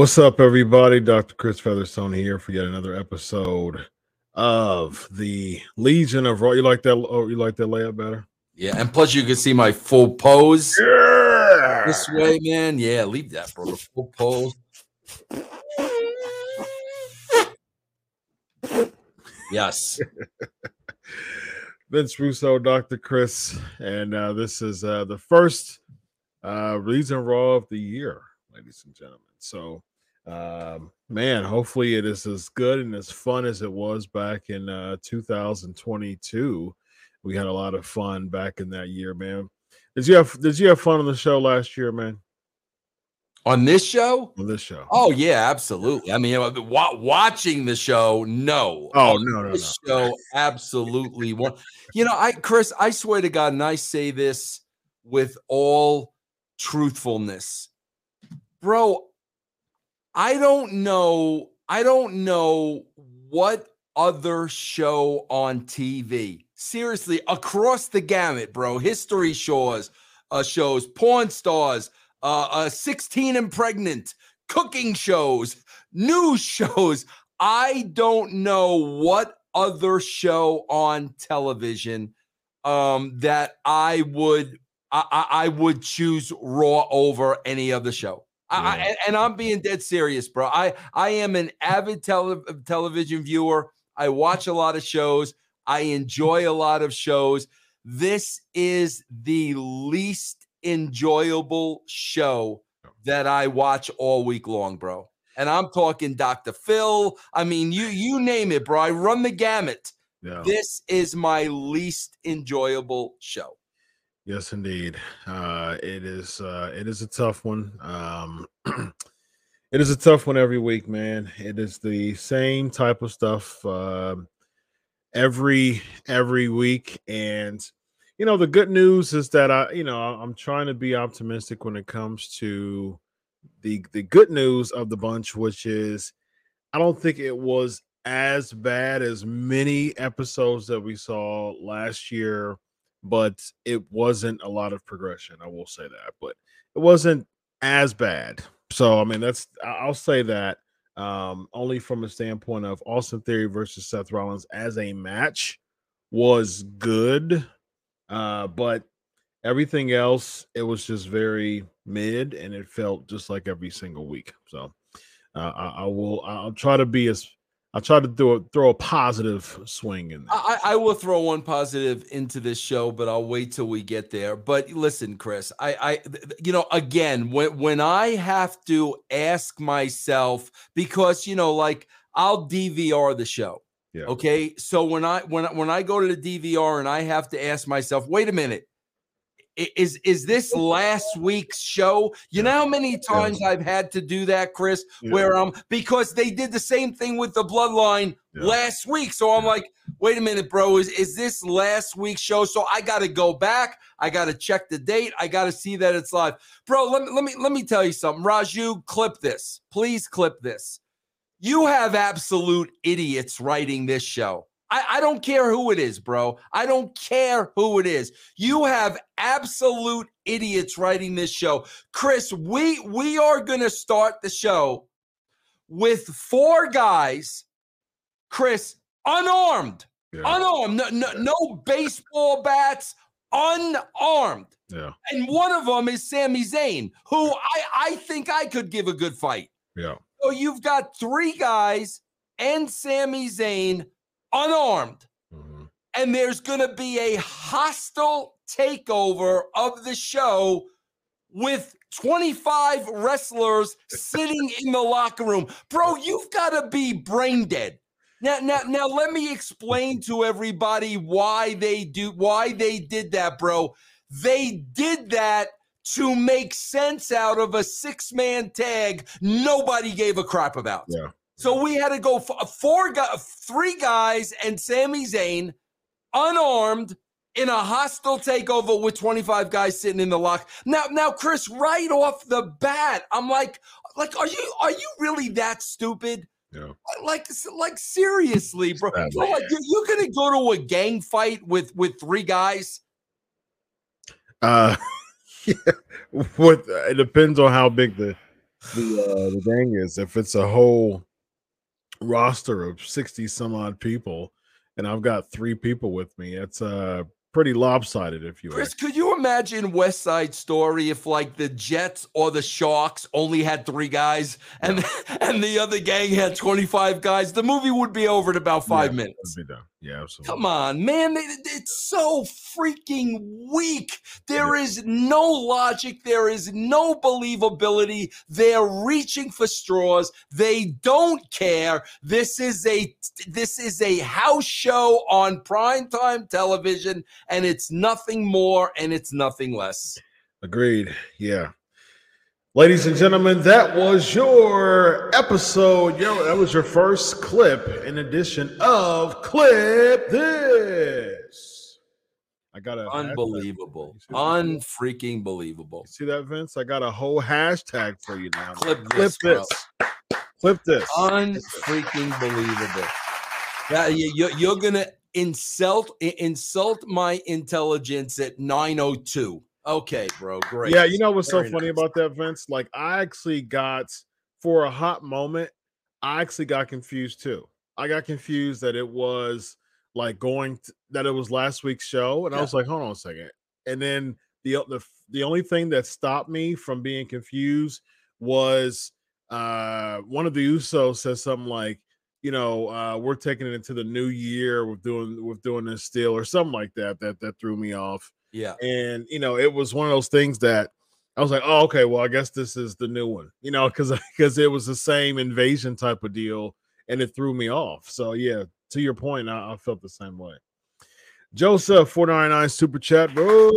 What's up, everybody? Dr. Chris Featherstone here for yet another episode of the Legion of Raw. You like that? Oh, you like that layout better? Yeah, and plus you can see my full pose Yeah. this way, man. Yeah, leave that, bro. The full pose. Yes. Vince Russo, Dr. Chris, and uh, this is uh, the first uh, Legion of Raw of the year, ladies and gentlemen. So, um, man, hopefully it is as good and as fun as it was back in uh, 2022. We had a lot of fun back in that year, man. Did you have Did you have fun on the show last year, man? On this show? On this show? Oh yeah, absolutely. I mean, wa- watching the show, no. Oh, On no, no, this show, absolutely. One. You know, I Chris, I swear to God, and I say this with all truthfulness, bro. I don't know. I don't know what other show on TV. Seriously, across the gamut, bro. History shows, uh, shows, porn stars, uh, uh, 16 and pregnant, cooking shows, news shows. I don't know what other show on television um, that I would I, I I would choose Raw over any other show. I, I, and I'm being dead serious, bro. I I am an avid tele- television viewer. I watch a lot of shows. I enjoy a lot of shows. This is the least enjoyable show that I watch all week long, bro. And I'm talking Dr. Phil. I mean, you you name it, bro. I run the gamut. Yeah. This is my least enjoyable show. Yes, indeed. Uh, it is. Uh, it is a tough one. Um, it is a tough one every week, man. It is the same type of stuff uh, every every week, and you know the good news is that I, you know, I'm trying to be optimistic when it comes to the the good news of the bunch, which is I don't think it was as bad as many episodes that we saw last year but it wasn't a lot of progression. I will say that, but it wasn't as bad. So I mean, that's I'll say that um, only from a standpoint of Austin Theory versus Seth Rollins as a match was good, uh, but everything else it was just very mid, and it felt just like every single week. So uh, I, I will I'll try to be as I'll try to do a, throw a positive swing in there. I, I will throw one positive into this show, but I'll wait till we get there. But listen, Chris, I, I, you know, again, when when I have to ask myself because you know, like I'll DVR the show. Yeah. Okay. So when I when when I go to the DVR and I have to ask myself, wait a minute, is is this last week's show? You know how many times I've had to do that, Chris, Yeah. where um because they did the same thing with the bloodline Yeah. last week. So I'm like, wait a minute, bro, is, is this last week's show? So I gotta go back, I gotta check the date, I gotta see that it's live. Bro, let me let me let me tell you something. Raju, clip this. Please clip this. You have absolute idiots writing this show. I, I don't care who it is, bro. I don't care who it is. You have absolute idiots writing this show. Chris, we we are gonna start the show with four guys, Chris, unarmed, Yeah. unarmed, no, no, no baseball bats, unarmed. Yeah. And one of them is Sami Zayn, who I, I think I could give a good fight. Yeah. So you've got three guys and Sami Zayn unarmed. Mhm. and there's going to be a hostile takeover of the show with 25 wrestlers sitting in the locker room. Bro, you've got to be brain dead. Now, now, now, let me explain to everybody why they do why they did that, bro. They did that to make sense out of a six-man tag nobody gave a crap about. Yeah. So we had to go for four three guys, and Sami Zayn, unarmed, in a hostile takeover with 25 guys sitting in the lock. Now, now, Chris, right off the bat, I'm like, like, are you are you really that stupid? Yeah. Like, like seriously, bro. bro like, you're, you're gonna go to a gang fight with with three guys? Uh, yeah. What it depends on how big the the uh, the gang is. If it's a whole roster of 60 some odd people and I've got three people with me, it's uh pretty lopsided, if you. Chris, could you imagine West Side Story if like the Jets or the Sharks only had three guys and yeah. and the other gang had 25 guys? The movie would be over in about five yeah, minutes. Be done. Yeah, absolutely. Come on, man. It's so freaking weak. There yeah. is no logic. There is no believability. They're reaching for straws. They don't care. This is a this is a house show on primetime television, and it's nothing more and it's nothing less. Agreed. Yeah. Ladies and gentlemen, that was your episode. Yo, that was your first clip in addition of Clip This. I got a unbelievable, unfreaking believable. see that, Vince? I got a whole hashtag for you now. Clip, clip this. this. Clip this. Unfreaking believable. Yeah, you're, you're gonna insult insult my intelligence at 902 Okay, bro. Great. Yeah, you know what's Very so funny nice. about that, Vince? Like, I actually got for a hot moment, I actually got confused too. I got confused that it was like going to, that it was last week's show, and yeah. I was like, hold on a second. And then the the the only thing that stopped me from being confused was uh one of the Usos says something like, you know, uh, we're taking it into the new year with doing with doing this still or something like that. That that threw me off. Yeah. And you know, it was one of those things that I was like, oh, okay, well, I guess this is the new one, you know, because because it was the same invasion type of deal, and it threw me off. So yeah, to your point, I, I felt the same way. Joseph, 499 super chat, bro.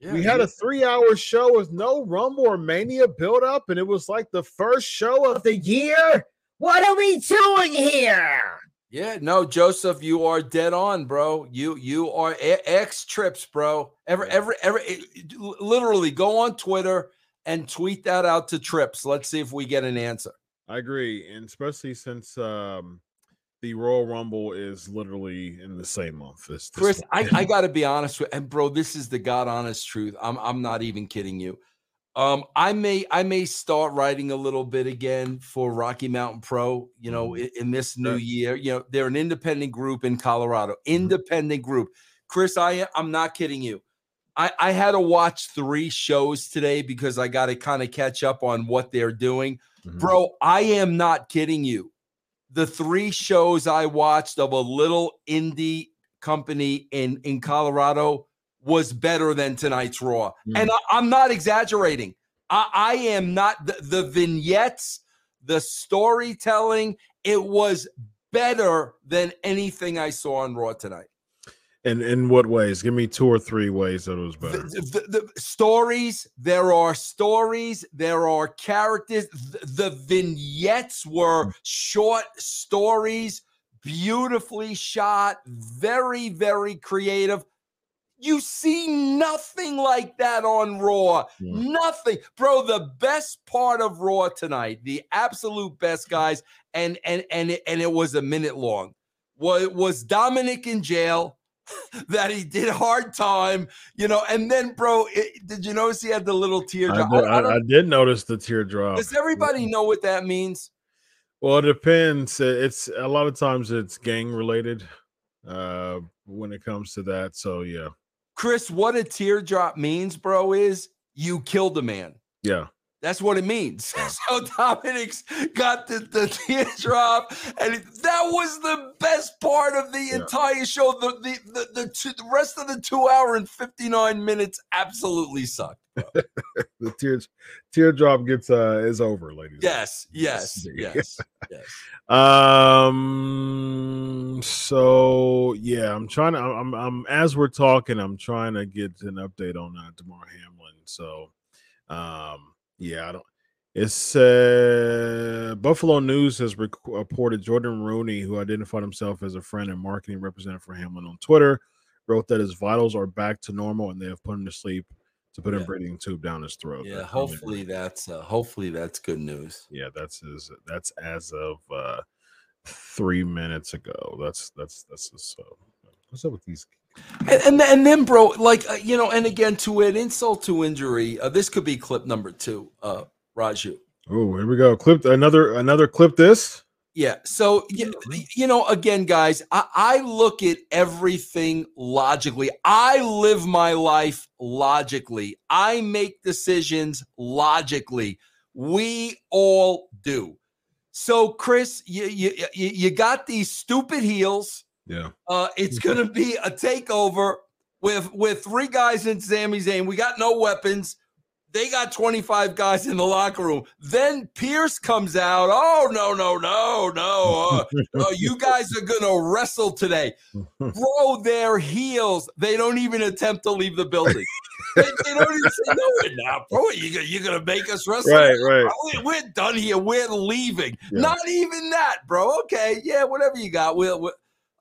Yeah, we had a three hour show with no Rumble or Mania build up, and it was like the first show of the year. What are we doing here? Yeah, no, Joseph, you are dead on, bro. You you are X trips, bro. Ever ever ever literally go on Twitter and tweet that out to trips. Let's see if we get an answer. I agree, and especially since um the Royal Rumble is literally in the same month. This, this Chris, I, I got to be honest with, and bro, this is the god honest truth. I'm I'm not even kidding you. Um, I may I may start writing a little bit again for Rocky Mountain Pro. You know, mm-hmm. in, in, this new year. You know, they're an independent group in Colorado. Mm-hmm. Independent group. Chris, I I'm not kidding you. I, I had to watch three shows today because I got to kind of catch up on what they're doing. Mm-hmm. Bro, I am not kidding you. The three shows I watched of a little indie company in in Colorado was better than tonight's Raw. Mm. And I, am not exaggerating. I, I am not the, the vignettes, the storytelling. It was better than anything I saw on Raw tonight. And in what ways? Give me two or three ways that it was better. The, the, the stories, there are stories, there are characters. The, the vignettes were mm. short stories, beautifully shot, very, very creative. You see nothing like that on Raw. Yeah. Nothing. Bro, the best part of Raw tonight, the absolute best guys, and and and it, and it was a minute long. Was was Dominic in jail? that he did hard time, you know, and then, bro, it, did you notice he had the little teardrop? I did, I, I, I did notice the teardrop. Does everybody know what that means? Well, it depends. It's a lot of times it's gang related uh when it comes to that. So yeah. Chris, what a teardrop means, bro, is you killed a man. Yeah. That's what it means. so Dominic's got the, the teardrop, and that was the best part of the yeah. entire show. The the the, the, two, the, rest of the two hour and fifty nine minutes absolutely sucked. the tears teardrop gets uh is over, ladies. Yes, yes, yes, yes. Um. So yeah, I'm trying to. I'm. I'm as we're talking. I'm trying to get an update on uh, Damar Hamlin. So, um yeah, I don't. It's uh, Buffalo News has rec- reported Jordan Rooney, who identified himself as a friend and marketing representative for Hamlin on Twitter, wrote that his vitals are back to normal and they have put him to sleep to put yeah. a breathing tube down his throat. Yeah, hopefully that's uh, hopefully that's good news. Yeah, that's his. That's as of uh, three minutes ago. That's that's that's so. What's up with these and, and, and then, bro, like uh, you know, and again, to an insult to injury, uh, this could be clip number two, uh, Raju. Oh, here we go. Clip another another clip. This. Yeah. So you, you know, again, guys, I, I look at everything logically. I live my life logically. I make decisions logically. We all do. So, Chris, you you you got these stupid heels yeah. Uh, it's going to be a takeover with with three guys in Sami Zayn. We got no weapons. They got 25 guys in the locker room. Then Pearce comes out. Oh, no, no, no, no. Uh, uh, you guys are going to wrestle today. Bro, their heels. They don't even attempt to leave the building. they, they, don't even say, no, now, bro. You, you're going to make us wrestle? Right, right. We're, we're done here. We're leaving. Yeah. Not even that, bro. Okay. Yeah, whatever you got. We'll, we'll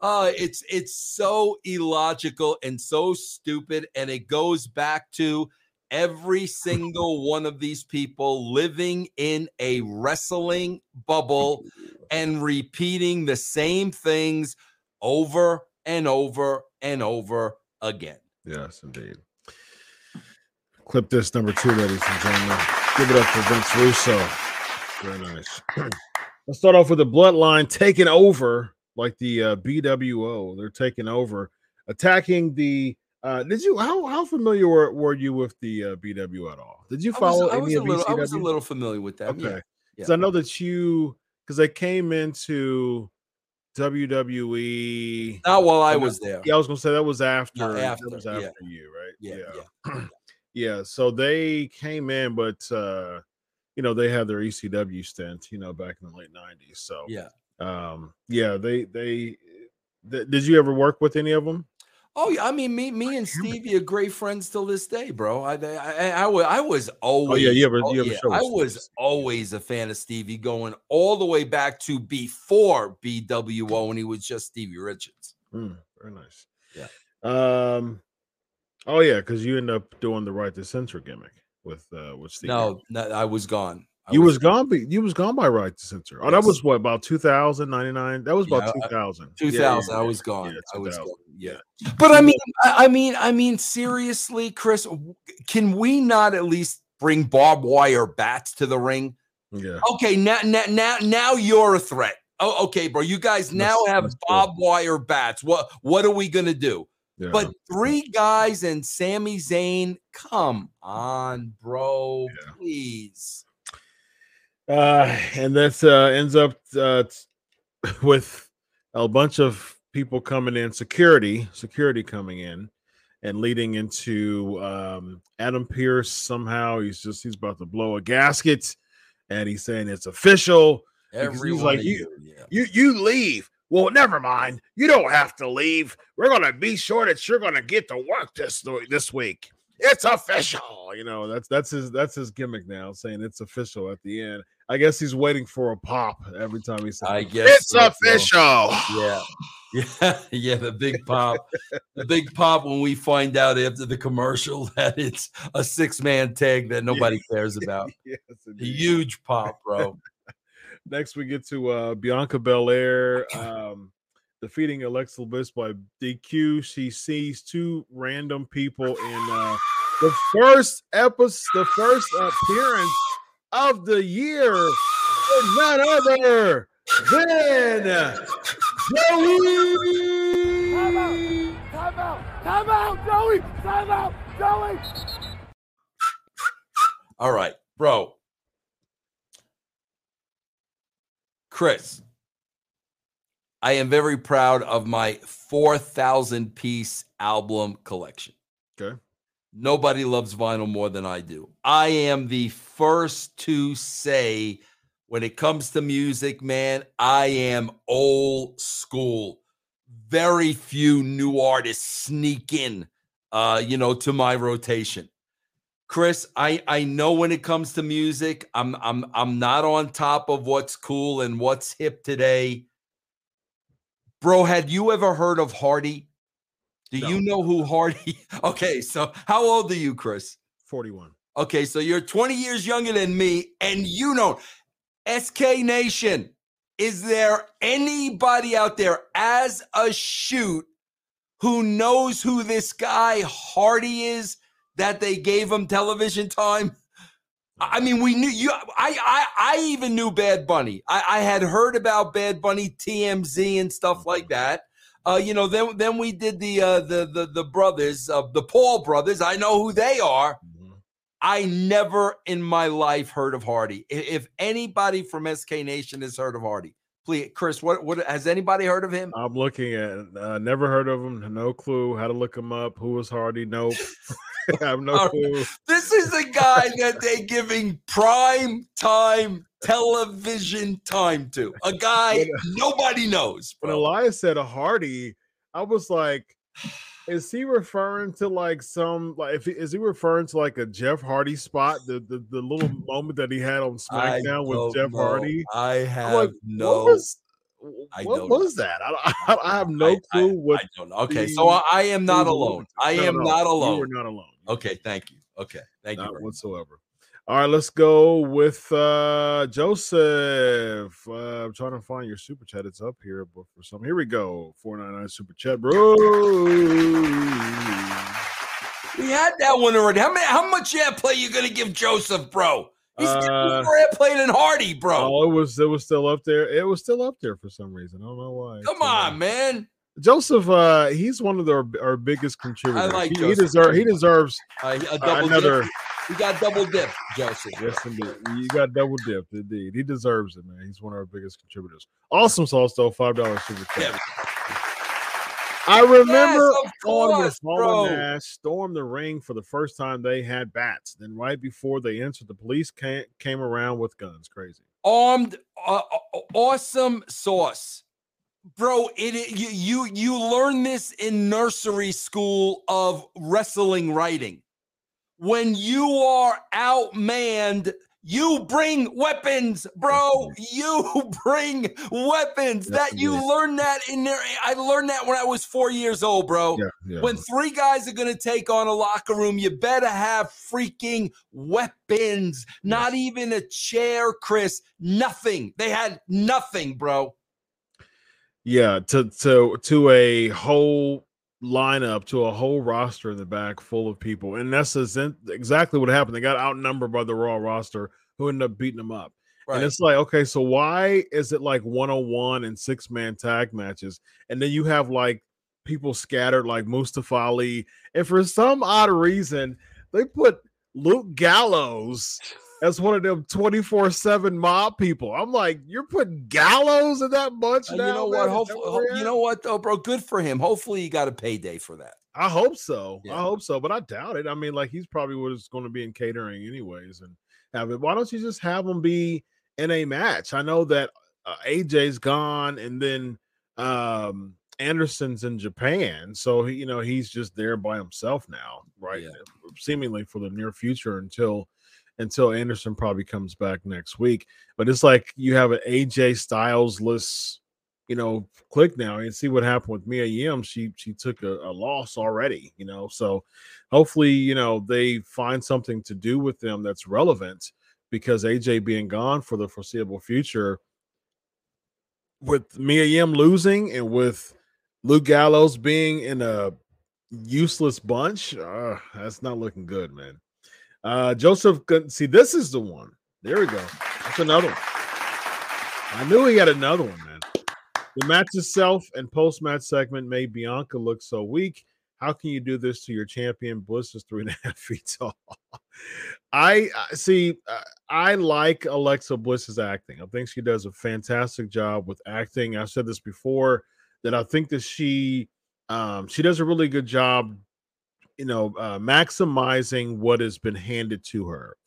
uh, it's it's so illogical and so stupid, and it goes back to every single one of these people living in a wrestling bubble and repeating the same things over and over and over again. Yes, indeed. Clip this number two, ladies and gentlemen. Give it up for Vince Russo. Very nice. Let's start off with the bloodline taking over like the uh, BWO. They're taking over, attacking the. Uh, did you how how familiar were, were you with the uh, BW at all? Did you follow I was, any I of little, I was a little familiar with that. Okay, because yeah. I know that you because they came into WWE. Not while I was there. Yeah, I was gonna say that was after. after that was after yeah. you, right? Yeah, yeah. yeah. So they came in, but uh, you know they had their ECW stint, you know, back in the late '90s. So yeah, um yeah they they th- did you ever work with any of them Oh yeah, I mean me, me and Stevie are great friends till this day, bro. I, I, I, I, was always. Oh yeah, you ever, you ever yeah, I was always a fan of Stevie, going all the way back to before BWO when he was just Stevie Richards. Mm, very nice. Yeah. Um. Oh yeah, because you end up doing the right to censor gimmick with uh with Stevie. No, no I was gone. You was, was gone. Be, you was gone by right to censor. Oh, yes. that was what about 2099? That was about yeah, 2000. 2000. Yeah, yeah, I was gone. I was gone. Yeah. But I mean, I mean, I mean, seriously, Chris, can we not at least bring barbed wire bats to the ring? Yeah. Okay. Now, now, now, now you're a threat. Oh, okay, bro. You guys now that's, have that's barbed wire bats. What, what are we gonna do? Yeah. But three guys and Sami Zayn, come on, bro, please. Uh, and that uh, ends up uh, with a bunch of people coming in, security, security coming in, and leading into um, Adam Pearce. Somehow he's just he's about to blow a gasket, and he's saying it's official. Everyone he's like, you, yeah. you, you leave. Well, never mind. You don't have to leave. We're gonna be sure that you're gonna get to work this this week. It's official. You know that's that's his that's his gimmick now, saying it's official at the end. I guess he's waiting for a pop every time he says. I guess it's official. Yeah, yeah, yeah. The big pop, the big pop when we find out after the commercial that it's a six man tag that nobody cares about. yes, a huge pop, bro. Next, we get to uh, Bianca Belair um, defeating Alexa Bliss by DQ. She sees two random people in uh, the first episode, the first appearance of the year, none other than Joey. Time out! Time out! Time out, Joey! Time out, Joey! All right, bro. Chris, I am very proud of my 4,000 piece album collection. Okay. Nobody loves vinyl more than I do. I am the first to say, when it comes to music, man, I am old school. Very few new artists sneak in, uh, you know, to my rotation. Chris, I I know when it comes to music, I'm I'm I'm not on top of what's cool and what's hip today. Bro, had you ever heard of Hardy? Do No. you know who Hardy? Okay, so how old are you, Chris? 41. Okay, so you're 20 years younger than me, and you know SK Nation. Is there anybody out there as a shoot who knows who this guy Hardy is that they gave him television time? I mean, we knew you. I I, I even knew Bad Bunny. I, I had heard about Bad Bunny, TMZ, and stuff like that. Uh, you know, then then we did the uh, the the the brothers, uh, the Paul brothers. I know who they are. Mhm. I never in my life heard of Hardy. If anybody from SK Nation has heard of Hardy, please, Chris, what what has anybody heard of him? I'm looking at uh, never heard of him, no clue how to look him up. Who was Hardy? Nope. I have no clue. This is the guy that they're giving prime time television time to. A guy When- nobody knows. When. Elias said a Hardy, I was like, is he referring to like some like if he, is he referring to like a Jeff Hardy spot? The the, the little moment that he had on SmackDown with Jeff know. Hardy. I have like, no. what was what was that? I, I, I have no clue I, what. I don't know. Okay, so I, I am not alone. I am no, not alone. You were not alone. Okay, thank you. Okay, thank you. not very whatsoever. All right, let's go with uh Joseph. Uh, I'm trying to find your super chat. It's up here, but for some, here we go. 499 super chat, bro. We had that one already. How many? How much airplay you gonna give Joseph, bro? He's getting Uh, more airplay than Hardy, bro. Oh, it was it was still up there. It was still up there for some reason. I don't know why. Come So, on, man. Joseph. Uh, he's one of our, our biggest contributors. like he, he Joseph deserves. He much. deserves Uh, a uh, another. dip. We got double dip, Joseph. Yes, indeed. You got double dipped, indeed. He deserves it, man. He's one of our biggest contributors. Awesome sauce, though. Five dollars super chat. I remember Yes, on when course, Paul Nash stormed the ring for the first time. They had bats. Then right before they entered, the police came, came around with guns. Crazy. Armed, uh, uh, awesome sauce, bro. It, it you you you learn this in nursery school of wrestling writing. When you are outmanned, you bring weapons, bro. You bring weapons. That you learn that in there. I learned that when I was four years old, bro. Yeah, yeah. When three guys are going to take on a locker room, you better have freaking weapons. Not even a chair, Chris. Nothing. They had nothing, bro. yeah, to to to a whole lineup, to a whole roster in the back full of people, and that's exactly what happened. They got outnumbered by the Raw roster, who ended up beating them up. Right. And it's like, okay, so why is it like one on one and six man tag matches? And then you have like people scattered like Mustafa Ali. And for some odd reason, they put Luke Gallows as one of them 24 7 mob people. I'm like, you're putting Gallows in that bunch now? you know man? what? Hopefully, ho- you know what though, bro? Good for him. Hopefully, he got a payday for that. I hope so. Yeah. I hope so, but I doubt it. I mean, like he's probably was going to be in catering anyways, and have it. Why don't you just have him be in a match? I know that uh, AJ's gone, and then um Anderson's in Japan, so he, you know, he's just there by himself now, right? Yeah. Seemingly for the near future until until Anderson probably comes back next week. But it's like you have an AJ Styles list you know, click now and see what happened with Mia Yim. She she took a, a loss already, you know. So hopefully, you know, they find something to do with them that's relevant because AJ being gone for the foreseeable future, with Mia Yim losing and with Luke Gallows being in a useless bunch, uh, that's not looking good, man. Uh Joseph, see, this is the one. There we go. That's another one. I knew he had another one, man. The match itself and post match segment made Bianca look so weak. How can you do this to your champion? Bliss is three and a half feet tall. I I- see. uh, I like Alexa Bliss's acting. I think she does a fantastic job with acting. I've said this before that I think that she um, she does a really good job. You know, uh, maximizing what has been handed to her.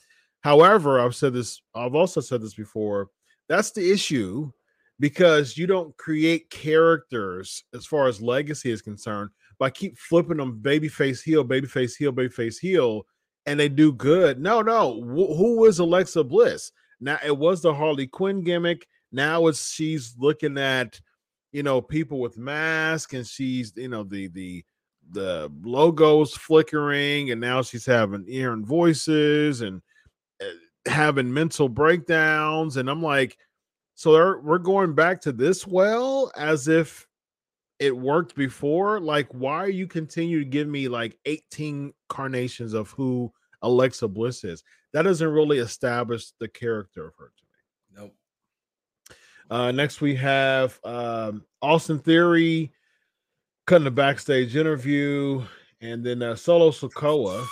However, I've said this. I've also said this before. That's the issue because you don't create characters as far as legacy is concerned by keep flipping them babyface heel, babyface heel, babyface heel, and they do good. No, no. Wh- who was Alexa Bliss? Now it was the Harley Quinn gimmick. Now it's she's looking at you know people with masks, and she's you know the the the logos flickering, and now she's having hearing voices and uh, having mental breakdowns, and I'm like, so we're going back to this well as if it worked before. Like, why are you continue to give me like 18 carnations of who Alexa Bliss is? That doesn't really establish the character of her to me. Nope. Uh, next, we have um, Austin Theory cutting a backstage interview, and then uh, Solo Sikoa.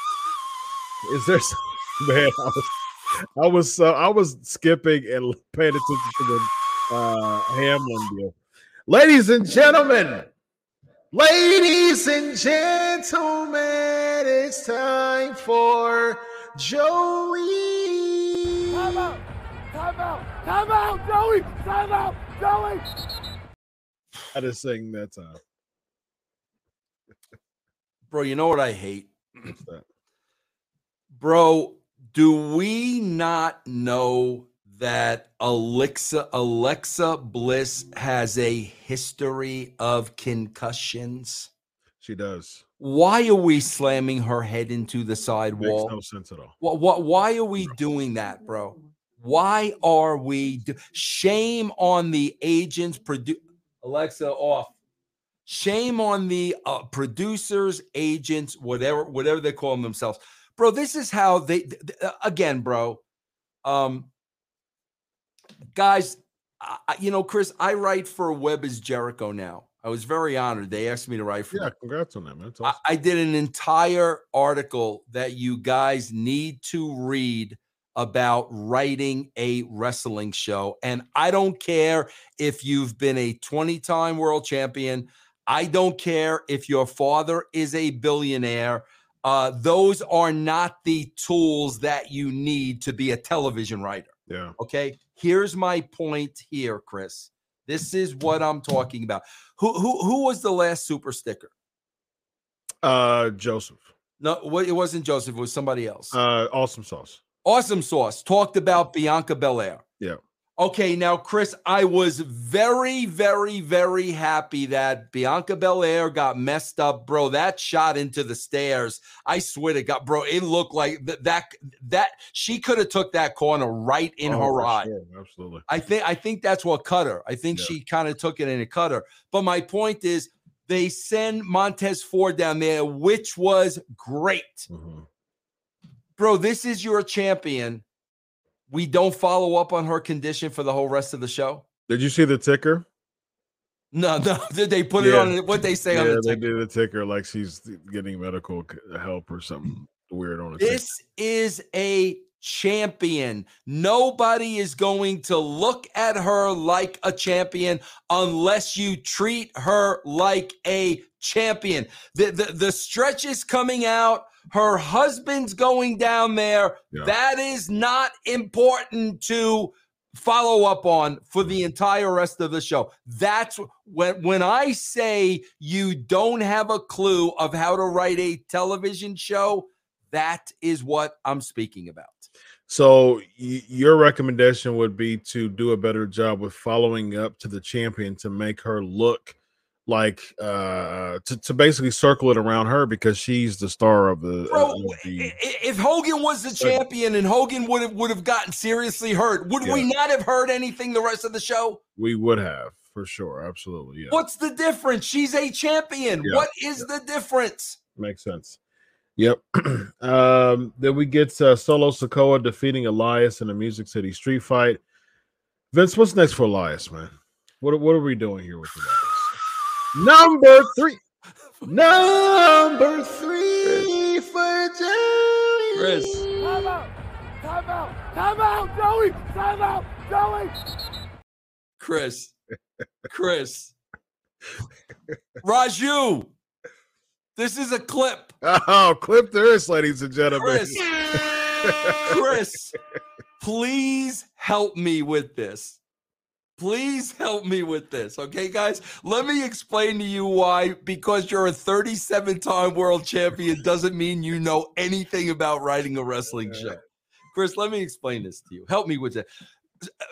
Is there some, man? I was, I was, uh, I was skipping and paying attention to the uh, Hamlin deal. Ladies and gentlemen, ladies and gentlemen, it's time for Joey. Time out! Time out! Time out, Joey! Time out, Joey! I just sing that time. Bro, you know what I hate? Bro, do we not know that Alexa Alexa Bliss has a history of concussions? She does. Why are we slamming her head into the Makes sidewall? no sense at all. What, what, why are we doing that, bro? Why are we? Do- Shame on the agents. Produ- Alexa off. Shame on the uh, producers, agents, whatever, whatever they call them themselves, bro. This is how they. th- th- uh, again, bro. Um, guys, I, you know, Chris, I write for Web is Jericho now. I was very honored. They asked me to write for Yeah, them. congrats on that, man. That's I. I did an entire article that you guys need to read about writing a wrestling show. And I don't care if you've been a 20 time world champion, I don't care if your father is a billionaire. Uh, those are not the tools that you need to be a television writer. yeah. Okay. Here's my point here, Chris. This is what I'm talking about. Who who who was the last super sticker? Uh, Joseph. No, it wasn't Joseph. It was somebody else. Uh, awesome sauce. awesome Sauce talked about Bianca Belair. Yeah. Okay, now Chris, I was very, very, very happy that Bianca Belair got messed up, bro. That shot into the stairs, I swear to God, bro, it looked like th- that. That she could have took that corner right in Oh, her eye. sure, Absolutely. I think I think that's what cut her. I think Yeah. she kind of took it and it cut her. But my point is, they send Montez Ford down there, which was great, Mhm. bro. This is your champion. We don't follow up on her condition for the whole rest of the show. Did you see the ticker? No, no. Did they put it on? What they say on yeah, the they did the ticker like she's getting medical help or something weird on ticker. This is a champion. Nobody is going to look at her like a champion unless you treat her like a champion. The the, the stretch is coming out. Her husband's going down there. Yeah. That is not important to follow up on for the entire rest of the show. That's when when I say you don't have a clue of how to write a television show, that is what I'm speaking about. So your recommendation would be to do a better job with following up to the champion to make her look like uh to, to basically circle it around her because she's the star of the, Bro, of the if Hogan was the champion and Hogan would have would have gotten seriously hurt, would we not have heard anything the rest of the show? we would have for sure absolutely yeah What's the difference? She's a champion. Yeah, What is the difference? makes sense yep um then we get uh, solo sikoa defeating elias in a music city street fight vince what's next for elias man what, what are we doing here with elias number three Number three for James. Chris. Time out. Time out. Time out, Joey. Time out, Joey. Chris. Chris. Raju. This is a clip. Oh, clip this, ladies and gentlemen. Chris. Chris, please help me with this. Please help me with this. Okay, guys? Let me explain to you why. Because you're a 37 time world champion doesn't mean you know anything about writing a wrestling show. Chris, let me explain this to you. Help me with it.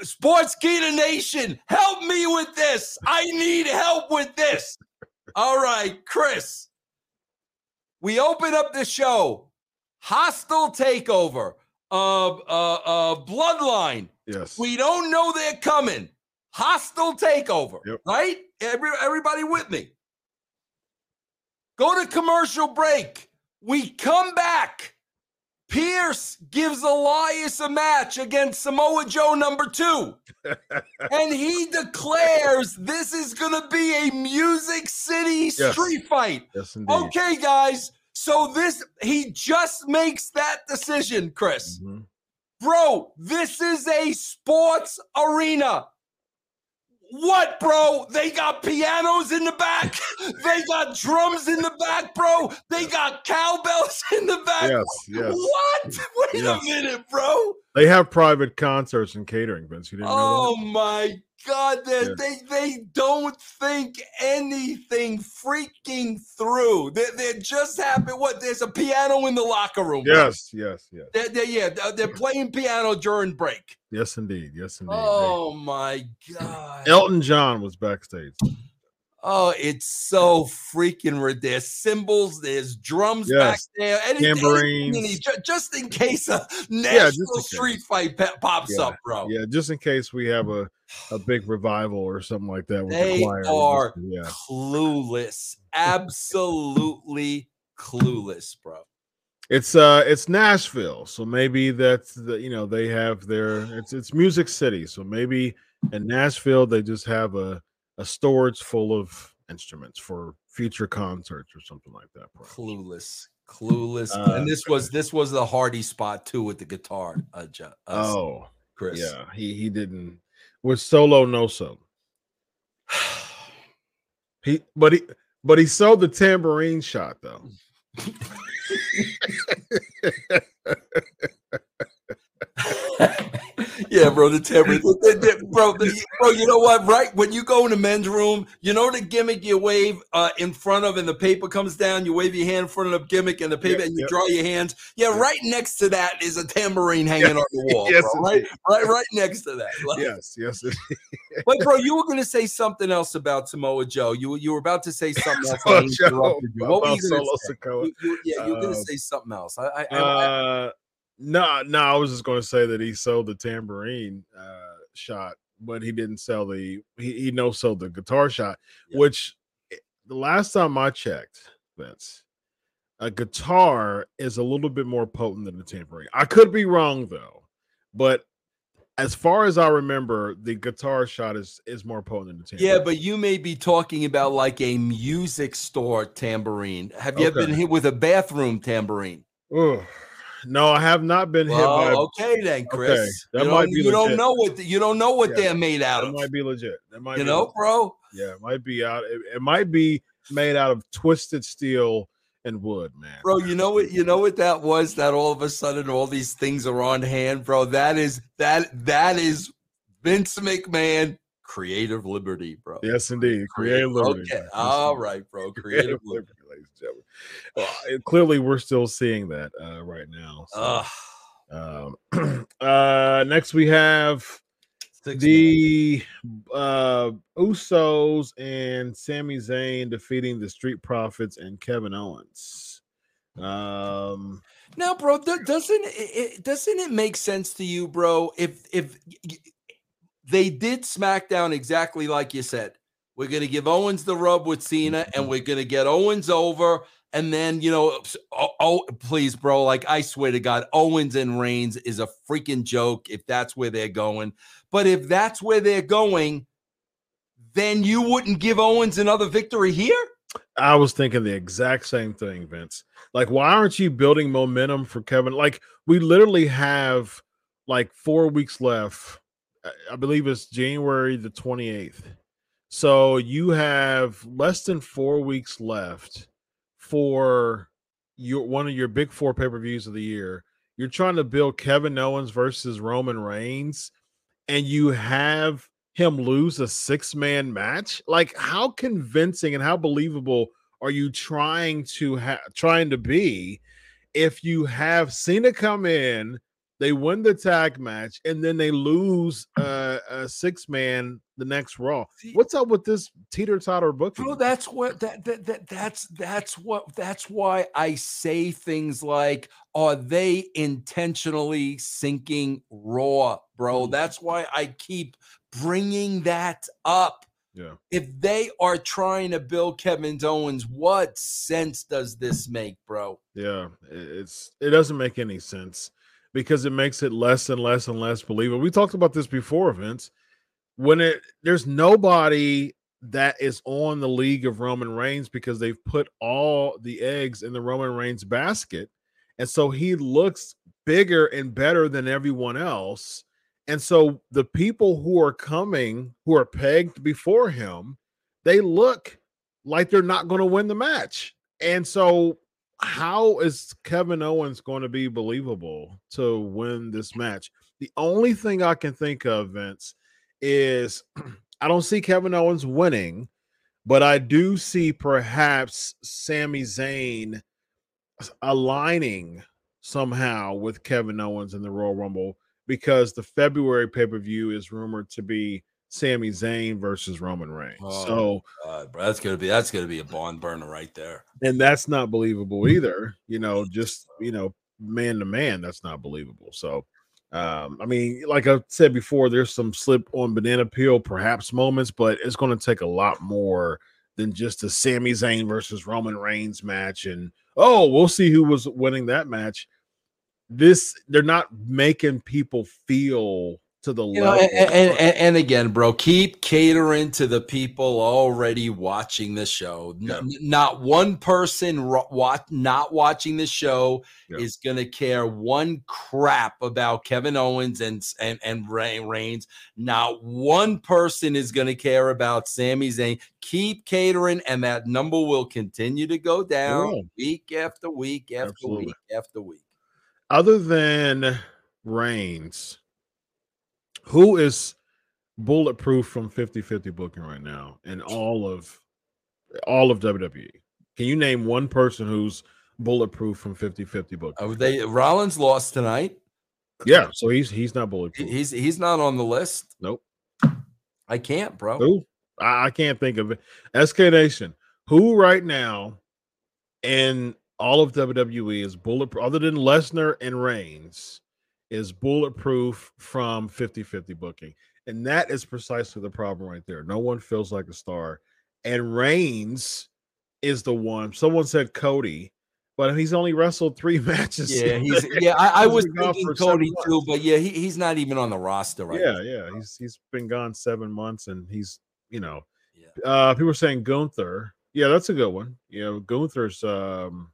Sportskeeda Nation, help me with this. I need help with this. All right, Chris. We open up the show. Hostile takeover of uh, uh, Bloodline. Yes. We don't know they're coming. Hostile takeover. Yep. Right? Every, everybody with me. Go to commercial break. We come back. Pearce gives Elias a match against Samoa Joe number two. and he declares this is going to be a Music City Yes. street fight. yes, indeed. Okay, guys. So this, he just makes that decision, Chris. Mhm. Bro, this is a sports arena. What, bro? They got pianos in the back. they got drums in the back, bro. They got cowbells in the back. Yes, yes. What? Wait Yes. a minute, bro. They have private concerts and catering, Vince. You didn't know Oh my God. They, Yeah. they, they don't think anything freaking through. They, they're just happy. What? There's a piano in the locker room. that? bro. Yes, yes, yes. They're, they're- yeah, they're- they're playing piano during break. Yes, indeed. Yes, indeed. Oh my God. Elton John was backstage. Oh, it's so freaking rid- There's cymbals, there's drums back there, anything Tambourines. you need, ju- just in case a national case. street fight pops Yeah, up, bro. Yeah, just in case we have a, a big revival or something like that. With They the choir. are Yeah. Clueless, absolutely clueless, bro. It's uh it's Nashville, so maybe that's the you know they have their it's it's Music City, so maybe in Nashville they just have a a storage full of instruments for future concerts or something like that. probably. Clueless, clueless. Uh, and this was this was the Hardy spot too with the guitar. Uh, uh, Oh, Chris. yeah, he he didn't with solo no solo. He but he but he sold the tambourine shot though. yeah, bro, the the- bro, the- bro. You know what? Right when you go in the men's room, you know the gimmick you wave uh, in front of, and the paper comes down. You wave your hand in front of the gimmick, and the paper, Yeah, and you yeah. draw your hands. Yeah, Yeah. right next to that is a tambourine hanging on the wall. Yes, bro, right, right, right next to that. Like, yes, yes. But bro, you were going to say something else about Samoa Joe. You you were about to say something else. I Samoa Joe, you. What were about you going Solo to say? You- you- yeah, you were going to Uh, say something else. I, I, I, Uh, no, no, I was just going to say that he sold the tambourine uh, shot, but he didn't sell the he, he no sold the guitar shot, Yeah. which eh, the last time I checked, Vince, a guitar is a little bit more potent than the tambourine. I could be wrong though, but as far as I remember, the guitar shot is is more potent than the tambourine. Yeah, but you may be talking about like a music store tambourine. Have you ever been hit with a bathroom tambourine? Ugh. No, I have not been hit by. Well, okay then, Chris. that you might don't, be you don't know what the- you don't know what Yeah, they're made out That of. might be legit. That might You know, legit. bro. Yeah, it might be out. It, it might be made out of twisted steel and wood, man. Bro, you know what? You know what that was? That all of a sudden all these things are on hand, bro. That is that that is Vince McMahon creative liberty, bro. Yes, indeed. Creative liberty. Okay. All right, bro. Creative Creative liberty. liberty, ladies and gentlemen. Well, clearly, we're still seeing that uh, right now. so, Ugh. um, uh, next, we have Six the uh, Usos and Sami Zayn defeating the Street Profits and Kevin Owens. Um, Now, bro, do- doesn't it, it doesn't it make sense to you, bro? If if y- y- they did SmackDown exactly like you said, we're gonna give Owens the rub with Cena, and we're gonna get Owens over, and then you know, oh, oh please, bro, like I swear to God, Owens and Reigns is a freaking joke if that's where they're going. But if that's where they're going, then you wouldn't give Owens another victory here. I was thinking the exact same thing, Vince. Like, why aren't you building momentum for Kevin? Like, we literally have like four weeks left. I believe it's January the 28th. So you have less than four weeks left for your one of your big four pay-per-views of the year. You're trying to build Kevin Owens versus Roman Reigns, and you have him lose a six-man match. Like, how convincing and how believable are you trying to ha- trying to be if you have Cena come in? They win the tag match and then they lose uh, a six man the next Raw. What's up with this teeter totter booking? Bro, that's what that, that that that's that's what that's why I say things like, are they intentionally sinking Raw, bro? Mm. That's why I keep bringing that up. Yeah. If they are trying to build Kevin Owens, what sense does this make, bro? Yeah, it's it doesn't make any sense because it makes it less and less and less believable. We talked about this before, Vince. When it there's nobody that is on the league of Roman Reigns because they've put all the eggs in the Roman Reigns basket, and so he looks bigger and better than everyone else. And so the people who are coming, who are pegged before him, they look like they're not going to win the match. And so how is Kevin Owens going to be believable to win this match? The only thing I can think of, Vince, is I don't see Kevin Owens winning, but I do see perhaps Sami Zayn aligning somehow with Kevin Owens in the Royal Rumble because the February pay per view is rumored to be Sami Zayn versus Roman Reigns. Oh. So Uh, bro, that's gonna be that's gonna be a barn burner right there. and that's not believable either you know just you know man to man that's not believable so um i mean like i said before there's some slip on banana peel perhaps moments but it's going to take a lot more than just a Sami Zayn versus Roman Reigns match and oh we'll see who was winning that match this they're not making people feel to the You know, level and, and, and, and again, bro, keep catering to the people already watching the show. Yeah. n- not one person ro- wat- not watching the show Yeah. is going to care one crap about Kevin Owens and and and Reigns. Not one person is going to care about Sami Zayn. Keep catering, and that number will continue to go down will. week after week after Absolutely. week after week. other than Reigns, who is bulletproof from 50-50 booking right now in all of all of WWE? Can you name one person who's bulletproof from 50-50 booking? Uh, they Rollins lost tonight. yeah, so he's he's not bulletproof. He's he's not on the list. Nope. I can't, bro. Who? I, I can't think of it. SK Nation. Who right now in all of WWE is bulletproof other than Lesnar and Reigns is bulletproof from 50-50 booking. And that is precisely the problem right there. No one feels like a star. And Reigns is the one. Someone said Cody, but he's only wrestled three matches. Yeah, he's yeah. I, I was thinking Cody too, but yeah, he, he's not even on the roster right yeah, now. yeah. He's he's been gone seven months and he's you know Yeah. uh people are saying Gunther. Yeah, that's a good one. You know, Gunther's um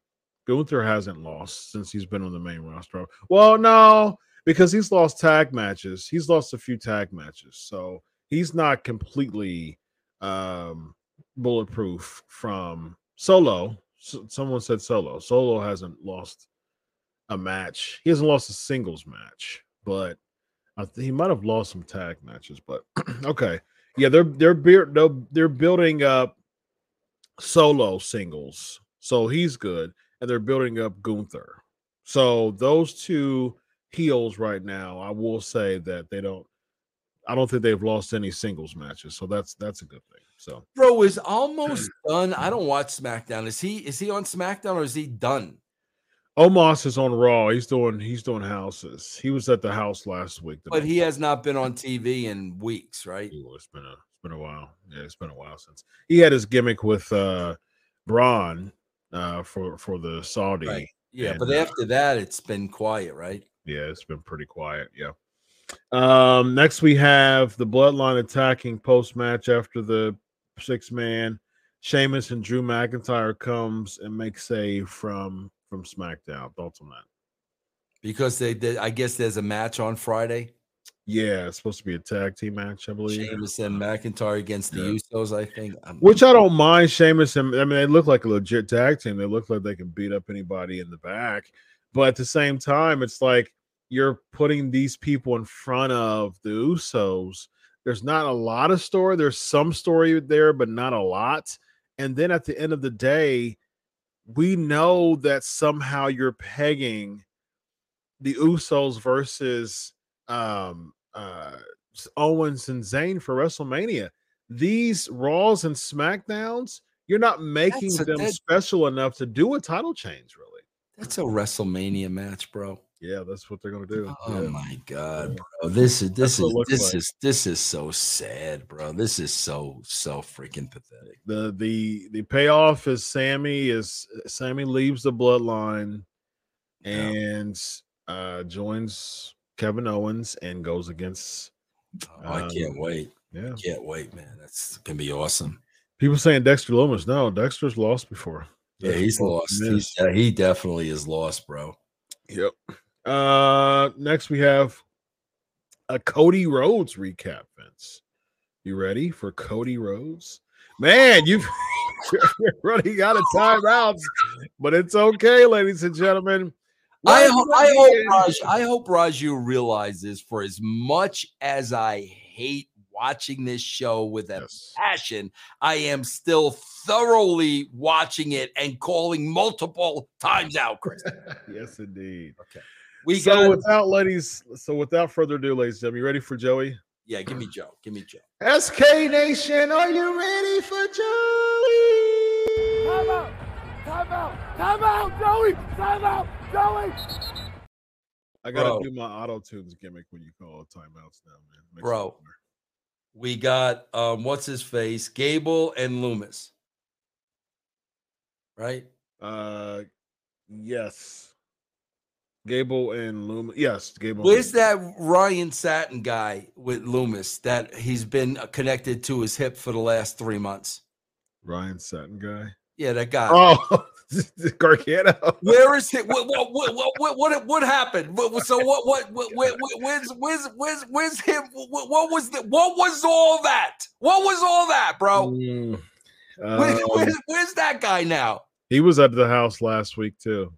Gunther hasn't lost since he's been on the main roster. Well, no, because he's lost tag matches. He's lost a few tag matches. So he's not completely um bulletproof from solo. Someone said solo. Solo hasn't lost a match. He hasn't lost a singles match, but th- he might have lost some tag matches, but okay. Yeah, they're they're they're, they're building up solo singles, so he's good, and they're building up Gunther. So those two heels right now, I will say that they don't. I don't think they've lost any singles matches, so that's that's a good thing. So Bro is almost done. I don't watch SmackDown. Is he is he on SmackDown or is he done? Omos is on Raw. He's doing he's doing houses. He was at the house last week. But he has not been on TV in weeks, right? It's been a it's been a while. Yeah, it's been a while since he had his gimmick with uh Braun uh for for the Saudi. Right. Yeah, And, but uh, after that, it's been quiet, right? Yeah, it's been pretty quiet. Yeah. Um next we have the bloodline attacking post match after the six man. Sheamus and Drew McIntyre comes and makes save from from SmackDown. Thoughts on that? Because they did, I guess there's a match on Friday. Yeah, it's supposed to be a tag team match, I believe. Sheamus and McIntyre against the Yeah. Usos, I think. Um, Which I don't mind Sheamus and I mean they look like a legit tag team. They look like they can beat up anybody in the back. But at the same time, it's like you're putting these people in front of the Usos. There's not a lot of story. There's some story there, but not a lot. And then at the end of the day, we know that somehow you're pegging the Usos versus um uh Owens and Zayn for WrestleMania. These Raws and SmackDowns, you're not making a- them that- special enough to do a title change, really. that's a WrestleMania match, bro. Yeah, that's what they're gonna do. Oh Yeah. my god, bro. This is this is this like. is this is so sad, bro. This is so so freaking pathetic. The the the payoff is Sami is Sami leaves the bloodline Yeah. and uh joins Kevin Owens and goes against Oh, I can't Um, wait. yeah. Can't wait, man. That's gonna be awesome. People saying Dexter Lumis. No, Dexter's lost before. Yeah, he's lost. He's, yeah, he definitely is lost, bro. Yep. Uh next we have a Cody Rhodes recap, Vince. You ready for Cody Rhodes? Man, you've running out of timeouts, but it's okay, ladies and gentlemen. I, ho- I hope. Raj, I hope Raju realizes for as much as I hate watching this show with a Yes. passion, I am still thoroughly watching it and calling multiple times out, Chris. yes, indeed. We so got without ladies, so without further ado, ladies and gentlemen, you ready for Joey? yeah, give me Joe. Give me Joe. SK Nation, are you ready for Joey? Time out! Time out! Time out, Joey! Time out, Joey! I gotta Bro. do my auto tunes gimmick when you call timeouts now, man. Makes Bro. We got um, what's his face? Gable and Lumis. Right? Uh, yes. Gable and Lumis. Yes, Gable. Where's Lumis. that Ryan Satin guy with Lumis that he's been connected to his hip for the last three months? Ryan Satin guy? Yeah, that guy. Oh, Gargano. Where is it? What what what what what what, happened? So what what, what where, where- where's where's where's where's him? What, what was the what was all that? What was all that, bro? Mm, Where- where's, where's that guy now? he was at the house last week too.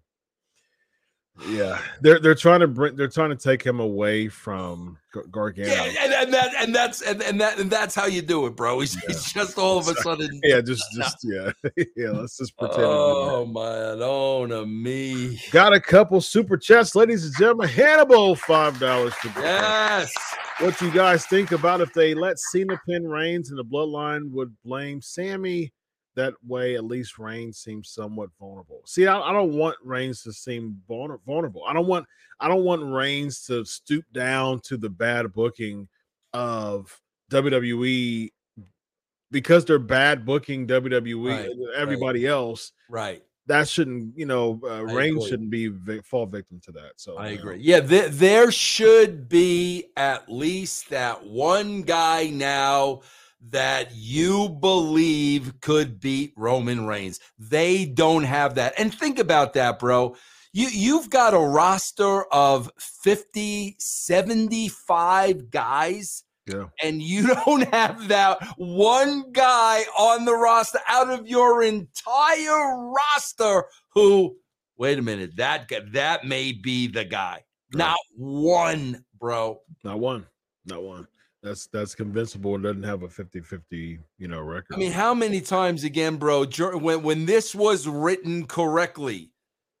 Yeah, they're they're trying to bring they're trying to take him away from Gar- Gargano. Yeah, and, and that and that's and, and that and that's how you do it, bro. He's, he's just all of a sudden. Yeah, just just yeah, yeah. Let's just pretend. Oh man, oh no me. Got a couple super chats, ladies and gentlemen. Hannibal, five dollars to Yes. What you guys think about if they let Cena pin Reigns and the Bloodline would blame Sami? That way, at least Reigns seems somewhat vulnerable. See, I, I don't want Reigns to seem vulnerable. I don't want I don't want Reigns to stoop down to the bad booking of WWE because they're bad booking WWE Right, and everybody else Right. that shouldn't you know uh, Reigns shouldn't be vi- fall victim to that. So I you know, agree. Yeah, there, there should be at least that one guy now that you believe could beat Roman Reigns. They don't have that. And think about that, bro. You you've got a roster of 50, 75 guys Yeah. and you don't have that one guy on the roster out of your entire roster who wait a minute that guy, that may be the guy not one bro Not one. Not one. That's that's convincible. It doesn't have a 50-50, you know, record. i mean how many times again bro when when this was written correctly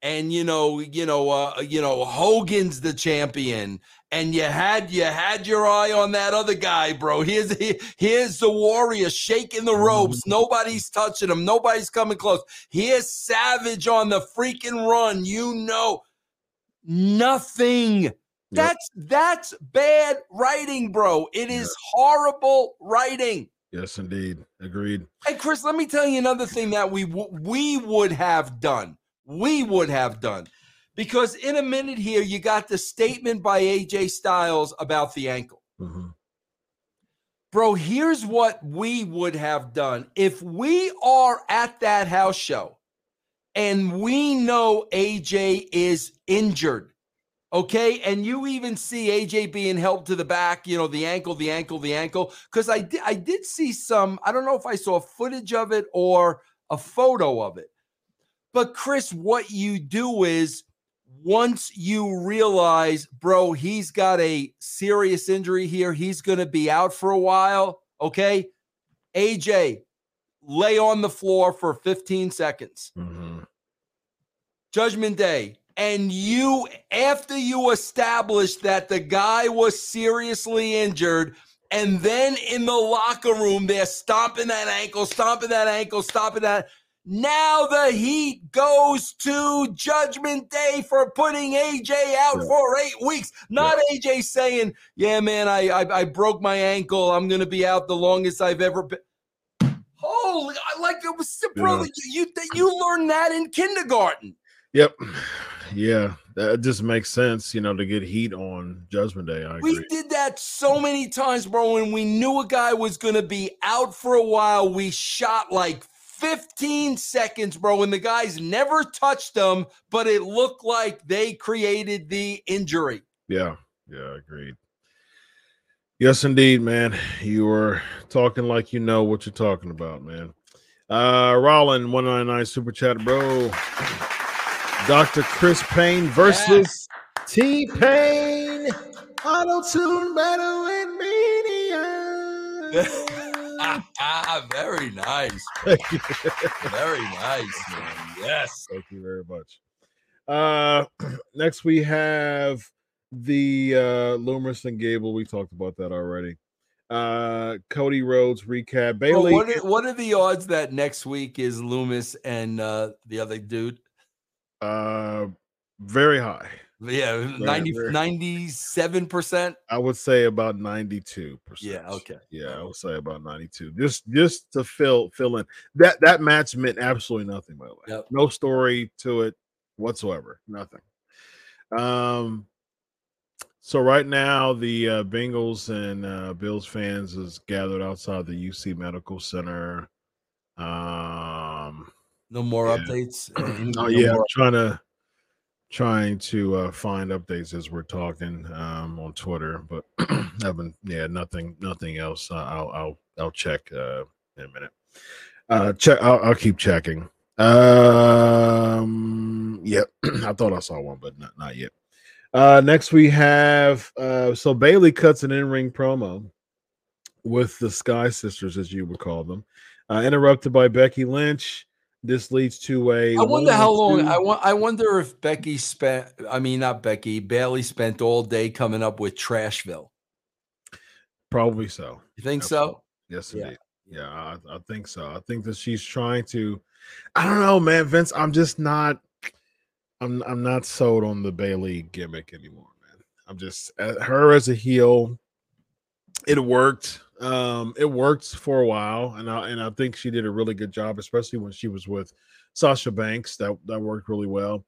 and you know you know uh you know hogan's the champion and you had you had your eye on that other guy bro. Here's he- here's the warrior shaking the ropes. Nobody's touching him. Nobody's coming close. Here's savage on the freaking run. You know nothing that's that's bad writing bro it is horrible writing yes, indeed. Agreed. Hey, Chris, let me tell you another thing that we w- we would have done. We would have done. Because in a minute here, you got the statement by AJ Styles about the ankle. Mhm. Bro, here's what we would have done. If we are at that house show and we know AJ is injured, okay, and you even see AJ being helped to the back, you know, the ankle, the ankle, the ankle, because I did I did see some, I don't know if I saw footage of it or a photo of it. But Chris, what you do is once you realize, bro, he's got a serious injury here, he's going to be out for a while. Okay. AJ, lay on the floor for 15 seconds. Mm-hmm. Judgment Day. And you, after you establish that the guy was seriously injured, and then in the locker room, they're stomping that ankle, stomping that ankle, stomping that. Now the heat goes to Judgment Day for putting AJ out Yeah. for eight weeks. Not AJ saying, "Yeah, man, I, I I broke my ankle. I'm gonna be out the longest I've ever been." Holy, I like it was, bro. Yeah. You you you learned that in kindergarten. Yep. Yeah, that just makes sense, you know, to get heat on Judgment Day. I We did that so many times, bro. When we knew a guy was going to be out for a while, we shot like 15 seconds, bro. And the guys never touched them, but it looked like they created the injury. Yeah, yeah, agreed. Yes, indeed, man. You were talking like you know what you're talking about, man. Uh Rollin 199 super chat, bro. Dr. Chris Payne versus T Pain. Auto tune battle media. Ah, very nice. Thank you. Very nice, man. Yes. Thank you very much. Uh next we have the uh Lumis and Gable. We talked about that already. Uh Cody Rhodes recap. Bayley. what, are, what are the odds that next week is Lumis and uh, the other dude? Uh, very high. Yeah, 90, 97%. I would say about ninety-two percent. Yeah, okay. Yeah, I would say about ninety-two. Just, just to fill fill in that that match meant absolutely nothing. By the way, Yep. no story to it whatsoever. Nothing. Um. So right now, the uh, Bengals and uh, Bills fans is gathered outside the UC Medical Center. Um. No more Yeah. updates. Oh No yeah, I'm more- trying to trying to uh, find updates as we're talking um, on Twitter, but haven't. Yeah, nothing, nothing else. Uh, I'll I'll I'll check uh, in a minute. Uh, check. I'll, I'll keep checking. Um. Yep. I thought I saw one, but not not yet. Uh, next we have uh, so Bayley cuts an in-ring promo with the Sky Sisters, as you would call them, uh, interrupted by Becky Lynch. This leads to a. I wonder how long. I want. I wonder if Becky spent. I mean, not Becky. Bayley spent all day coming up with Trashville. Probably so. You think so? Yes, Yeah. indeed. Yeah, I, I think so. I think that she's trying to. I don't know, man, Vince. I'm just not. I'm I'm not sold on the Bayley gimmick anymore, man. I'm just uh, her as a heel. It worked. Um, it worked for a while, and I and I think she did a really good job, especially when she was with Sasha Banks. That that worked really well.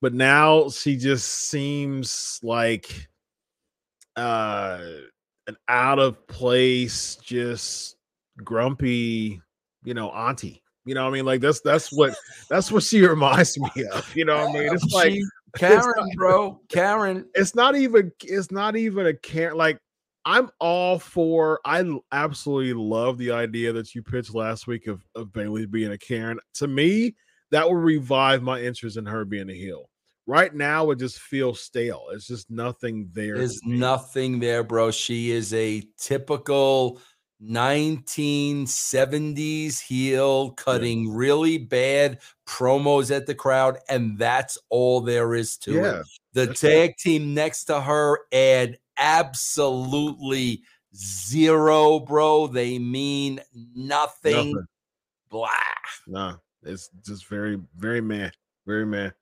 But now she just seems like uh an out of place, just grumpy, you know, auntie. You know what I mean? Like that's that's what that's what she reminds me of. You know what I mean? It's like Karen, bro. Karen. it's not even it's not even a care like I'm all for I absolutely love the idea that you pitched last week of, of Bayley being a Karen. To me, that would revive my interest in her being a heel. Right now, it just feels stale. It's just nothing there. There's nothing there, bro. She is a typical 1970s heel cutting really bad promos at the crowd, and that's all there is to Yeah, it. The that's tag team next to her add absolutely zero, bro. They mean nothing. Nothing. Blah. Nah, it's just very, very man, very man.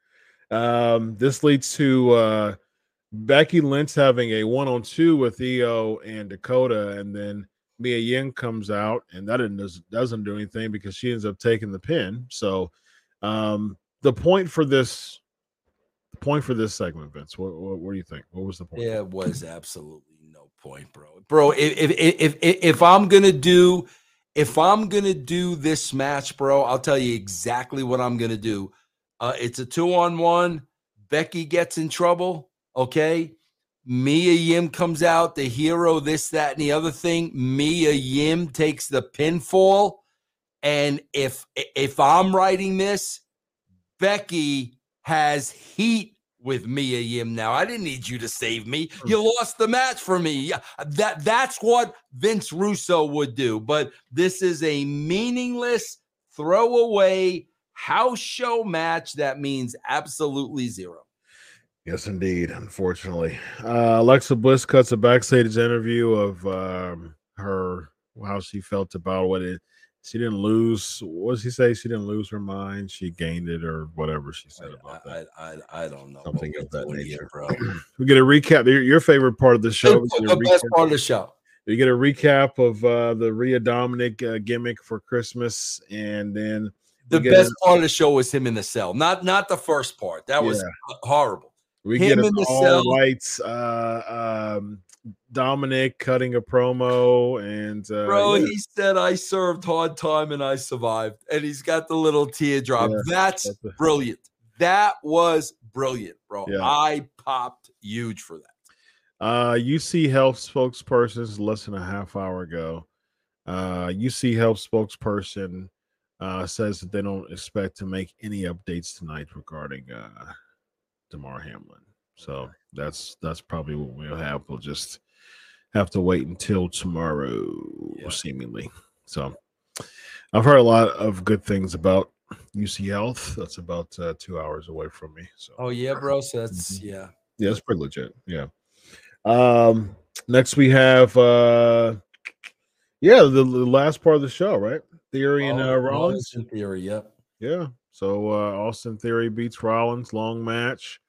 Um, this leads to uh Becky Lynch having a one-on-two with IYO and Dakota, and then Mia Yim comes out, and that doesn't do anything because she ends up taking the pin. So, um, the point for this, point for this segment, Vince, what, what, what do you think? What was the point? Yeah, it was absolutely no point, bro. Bro, if if if if, I'm gonna do if I'm gonna do this match, bro, I'll tell you exactly what I'm gonna do. Uh, it's a two on one. Becky gets in trouble. Okay. Mia Yim comes out, the hero, this, that, and the other thing. Mia Yim takes the pinfall. And if if I'm writing this, Becky has heat with Mia Yim now. I didn't need you to save me. You lost the match for me. That that's what Vince Russo would do. But this is a meaningless throwaway house show match that means absolutely zero. Yes, indeed. Unfortunately, uh, Alexa Bliss cuts a backstage interview of um, her how she felt about what it she didn't lose. What did she say? She didn't lose her mind. She gained it, or whatever she said about I, that. I, I, I don't know. Something of that nature. bro. we get a recap. Your, your favorite part of the show. the we best recap- part of the show. You get a recap of uh, the Rhea Dominic uh, gimmick for Christmas, and then The best a- part of the show was him in the cell. Not not the first part. That was horrible. we him get an the all cell. whites uh, um, Dominic cutting a promo, and uh, Bro, yeah, he said I served hard time and I survived. And he's got the little teardrop. Yeah, That's that's a- brilliant. That was brilliant, bro. Yeah. I popped huge for that. Uh, UC Health spokespersons less than a half hour ago. Uh, UC Health spokesperson uh, says that they don't expect to make any updates tonight regarding uh, Damar Hamlin. So that's that's probably what we'll have. We'll just have to wait until tomorrow, Yeah. seemingly. So I've heard a lot of good things about UC Health. That's about uh, two hours away from me. So Oh, yeah, bro. So that's, Mhm. yeah. yeah, it's pretty legit. Yeah. Um, next we have uh yeah, the, the last part of the show, right? Theory and uh, Oh, Rollins. in theory, yep. Yeah. So uh Austin Theory beats Rollins, long match.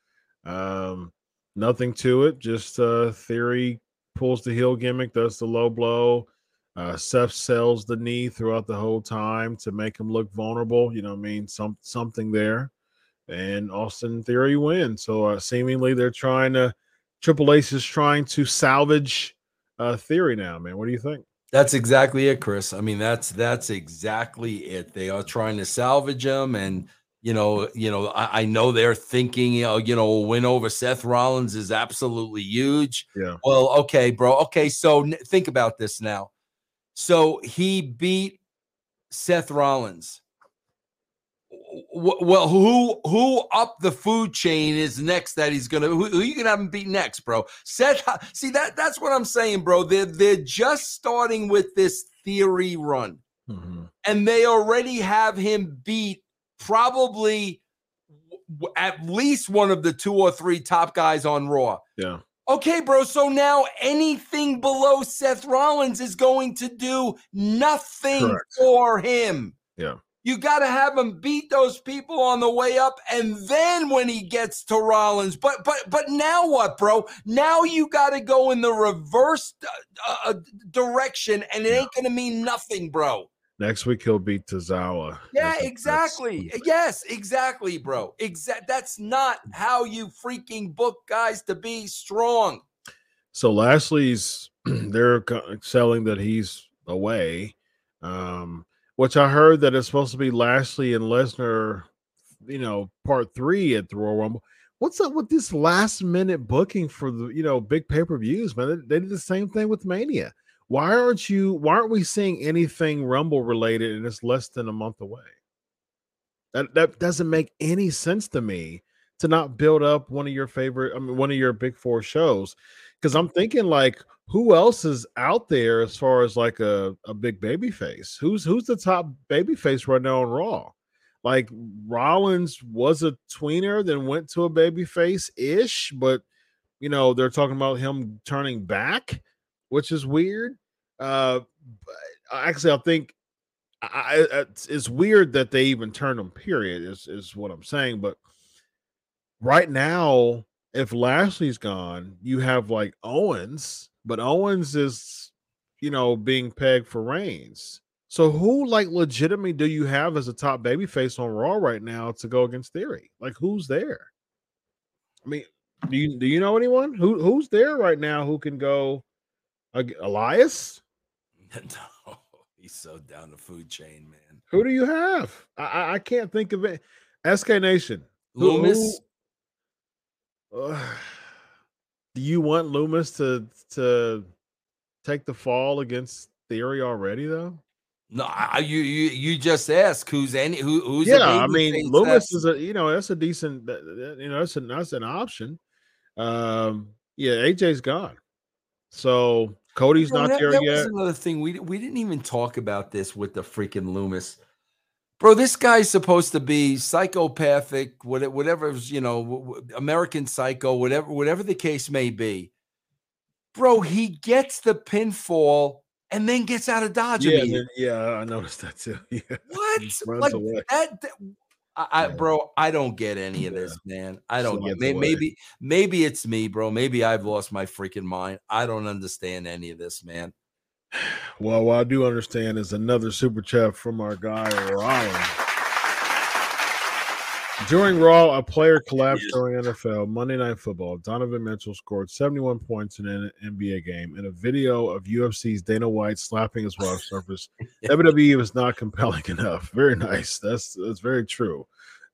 Um, nothing to it, just uh Theory pulls the heel gimmick, does the low blow. Uh Seth sells the knee throughout the whole time to make him look vulnerable. You know I mean? Some something there. And Austin Theory wins. So uh, seemingly they're trying to Triple H is trying to salvage uh theory now, man. What do you think? That's exactly it, Chris. I mean, that's that's exactly it. They are trying to salvage him, and you know, you know, I, I know they're thinking, you know, you know, a win over Seth Rollins is absolutely huge. Yeah. Well, okay, bro. Okay, so n- think about this now. So he beat Seth Rollins. W- Well, who who up the food chain is next that he's gonna who, who you gonna have him beat next, bro? Seth, see that that's what I'm saying, bro. They're they're just starting with this theory run, Mhm. and they already have him beat probably w- at least one of the two or three top guys on Raw. Yeah. Okay, bro. So now anything below Seth Rollins is going to do nothing Correct. for him. Yeah. You got to have him beat those people on the way up, and then when he gets to Rollins, but but but now what, bro? Now you got to go in the reverse uh, uh, direction, and it ain't gonna mean nothing, bro. Next week he'll beat Tozawa. Yeah, That's- that's- exactly. Yes, exactly, bro. Exact. That's not how you freaking book guys to be strong. So Lashley's they're selling that he's away, um, which I heard that it's supposed to be Lashley and Lesnar, you know, part three at the Royal Rumble. What's up with this last minute booking for the you know big pay per views, man? They, they did the same thing with Mania. Why aren't you? Why aren't we seeing anything Rumble related and it's less than a month away? That that doesn't make any sense to me to not build up one of your favorite, I mean, one of your big four shows because I'm thinking like who else is out there as far as like a, a big baby face? Who's who's the top baby face right now on Raw? Like Rollins was a tweener, then went to a baby face ish, but you know, they're talking about him turning back, which is weird. Uh actually I think I, I it's, weird that they even turned him, period, is is what I'm saying. But right now, if Lashley's gone, you have like Owens, but Owens is, you know, being pegged for Reigns. So who like legitimately do you have as a top babyface on Raw right now to go against Theory? Like who's there? I mean, do you do you know anyone who who's there right now who can go Elias? no, he's so down the food chain, man. Who do you have? I I can't think of it. SK Nation. Lumis. Who, uh, do you want Lumis to to take the fall against Theory already though? No, I, you you you just ask who's any who who's yeah. I mean, Lumis is a you know that's a decent you know that's a that's an option. Um, yeah, AJ's gone, so Cody's you know, not that, there that yet. another thing we we didn't even talk about this with the freaking Lumis, bro. This guy's supposed to be psychopathic, whatever you know, American Psycho, whatever whatever the case may be. Bro, he gets the pinfall and then gets out of Dodge. Yeah, then, yeah, I noticed that too. Yeah. What? like that, that I, I, bro, I don't get any of this, man. I don't get. Maybe, maybe, maybe it's me, bro. Maybe I've lost my freaking mind. I don't understand any of this, man. Well, what I do understand is another super chat from our guy Ryan. During Raw, a player collapsed during NFL Monday Night Football. Donovan Mitchell scored 71 points in an NBA game. In a video of UFC's Dana White slapping his watch surface, WWE was not compelling enough. Very nice. That's that's very true.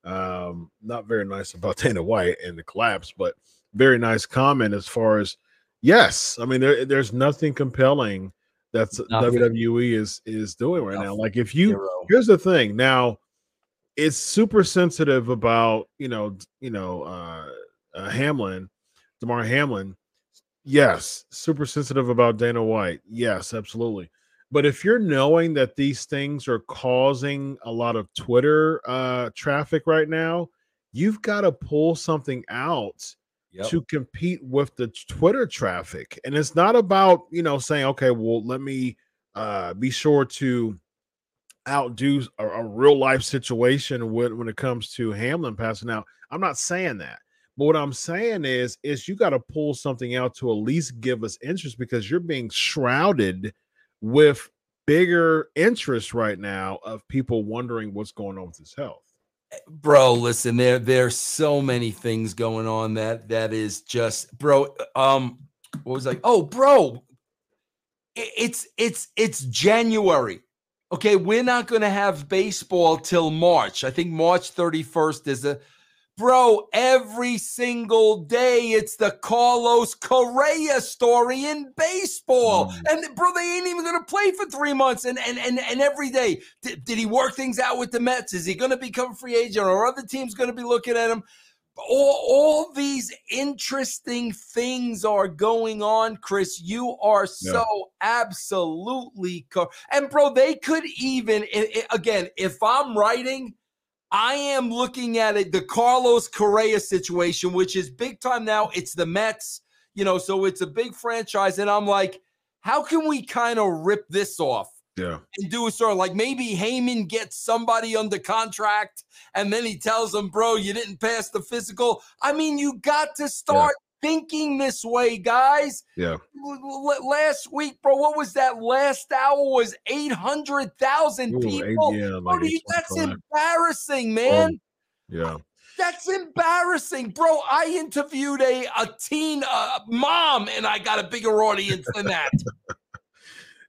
Um, not very nice about Dana White and the collapse, but very nice comment as far as yes. I mean, there, there's nothing compelling that's nothing. WWE is is doing right nothing. now. Like if you Zero. here's the thing now it's super sensitive about you know you know uh, uh Hamlin, Damar Hamlin. Yes, super sensitive about Dana White. Yes, absolutely. But if you're knowing that these things are causing a lot of Twitter uh, traffic right now, you've got to pull something out yep. to compete with the Twitter traffic. And it's not about, you know, saying, okay, well, let me uh, be sure to outdo a, a real life situation when, when it comes to Hamlin passing out. I'm not saying that. But what I'm saying is, is you got to pull something out to at least give us interest because you're being shrouded with bigger interest right now of people wondering what's going on with his health. Bro, listen, there there's so many things going on that that is just, bro. Um, what was like? Oh, bro, it's it's it's January okay, we're not going to have baseball till March. I think March 31st is a bro. Every single day, it's the Carlos Correa story in baseball, mm. and bro, they ain't even going to play for three months. And and and and every day, did, did he work things out with the Mets? Is he going to become a free agent, or other teams going to be looking at him? All, all these interesting things are going on, Chris. You are so yeah. absolutely co- and bro, they could even again, if I'm writing, I am looking at it the Carlos Correa situation, which is big time now. It's the Mets, you know, so it's a big franchise, and I'm like, how can we kind of rip this off? Yeah. And do a sort of like maybe Heyman gets somebody under contract and then he tells them, bro, you didn't pass the physical. I mean, you got to start yeah. thinking this way, guys. Yeah. last week, bro, what was that? Last hour was 800,000 people. Eight, yeah, like you, that's embarrassing, man. yeah. That's embarrassing, bro. I interviewed a, a teen uh, mom and I got a bigger audience than that.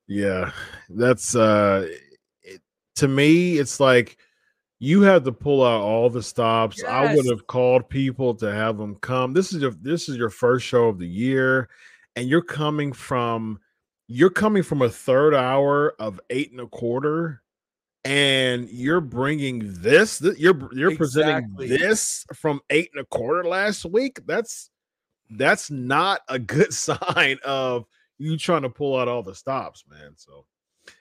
Yeah, that's uh it, to me it's like you had to pull out all the stops. Yes. I would have called people to have them come. This is your this is your first show of the year and you're coming from you're coming from a third hour of eight and a quarter and you're bringing this, you're you're exactly. presenting this from eight and a quarter last week that's that's not a good sign of you trying to pull out all the stops, man. So,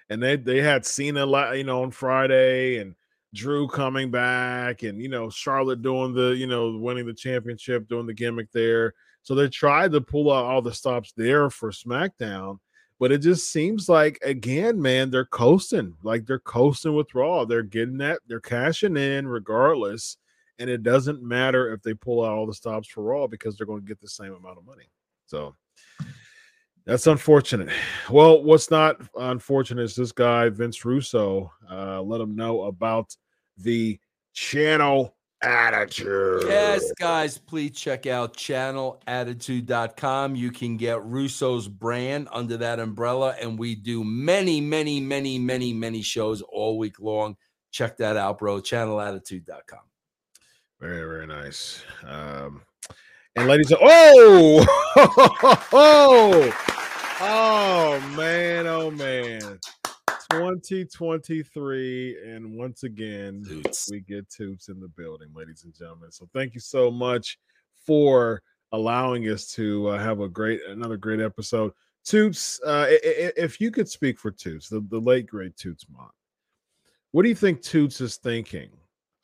and they they had Cena, you know, on Friday, and Drew coming back, and you know Charlotte doing the, you know, winning the championship, doing the gimmick there. So they tried to pull out all the stops there for SmackDown, but it just seems like again, man, they're coasting, like they're coasting with Raw. They're getting that, they're cashing in regardless, and it doesn't matter if they pull out all the stops for Raw because they're going to get the same amount of money. So that's unfortunate. Well, what's not unfortunate is this guy, Vince Russo, uh, let him know about the channel Attitude. Yes, guys, please check out channelattitude.com. You can get Russo's brand under that umbrella, and we do many, many, many, many, many shows all week long. Check that out, bro. Channelattitude.com. Very, very nice. Um, and ladies, oh, oh, oh, man, oh man. 2023, and once again, Toots. we get Toots in the building, ladies and gentlemen. So thank you so much for allowing us to uh, have a great, another great episode. Toots, uh, if you could speak for Toots, the, the late great Toots Mondt, what do you think Toots is thinking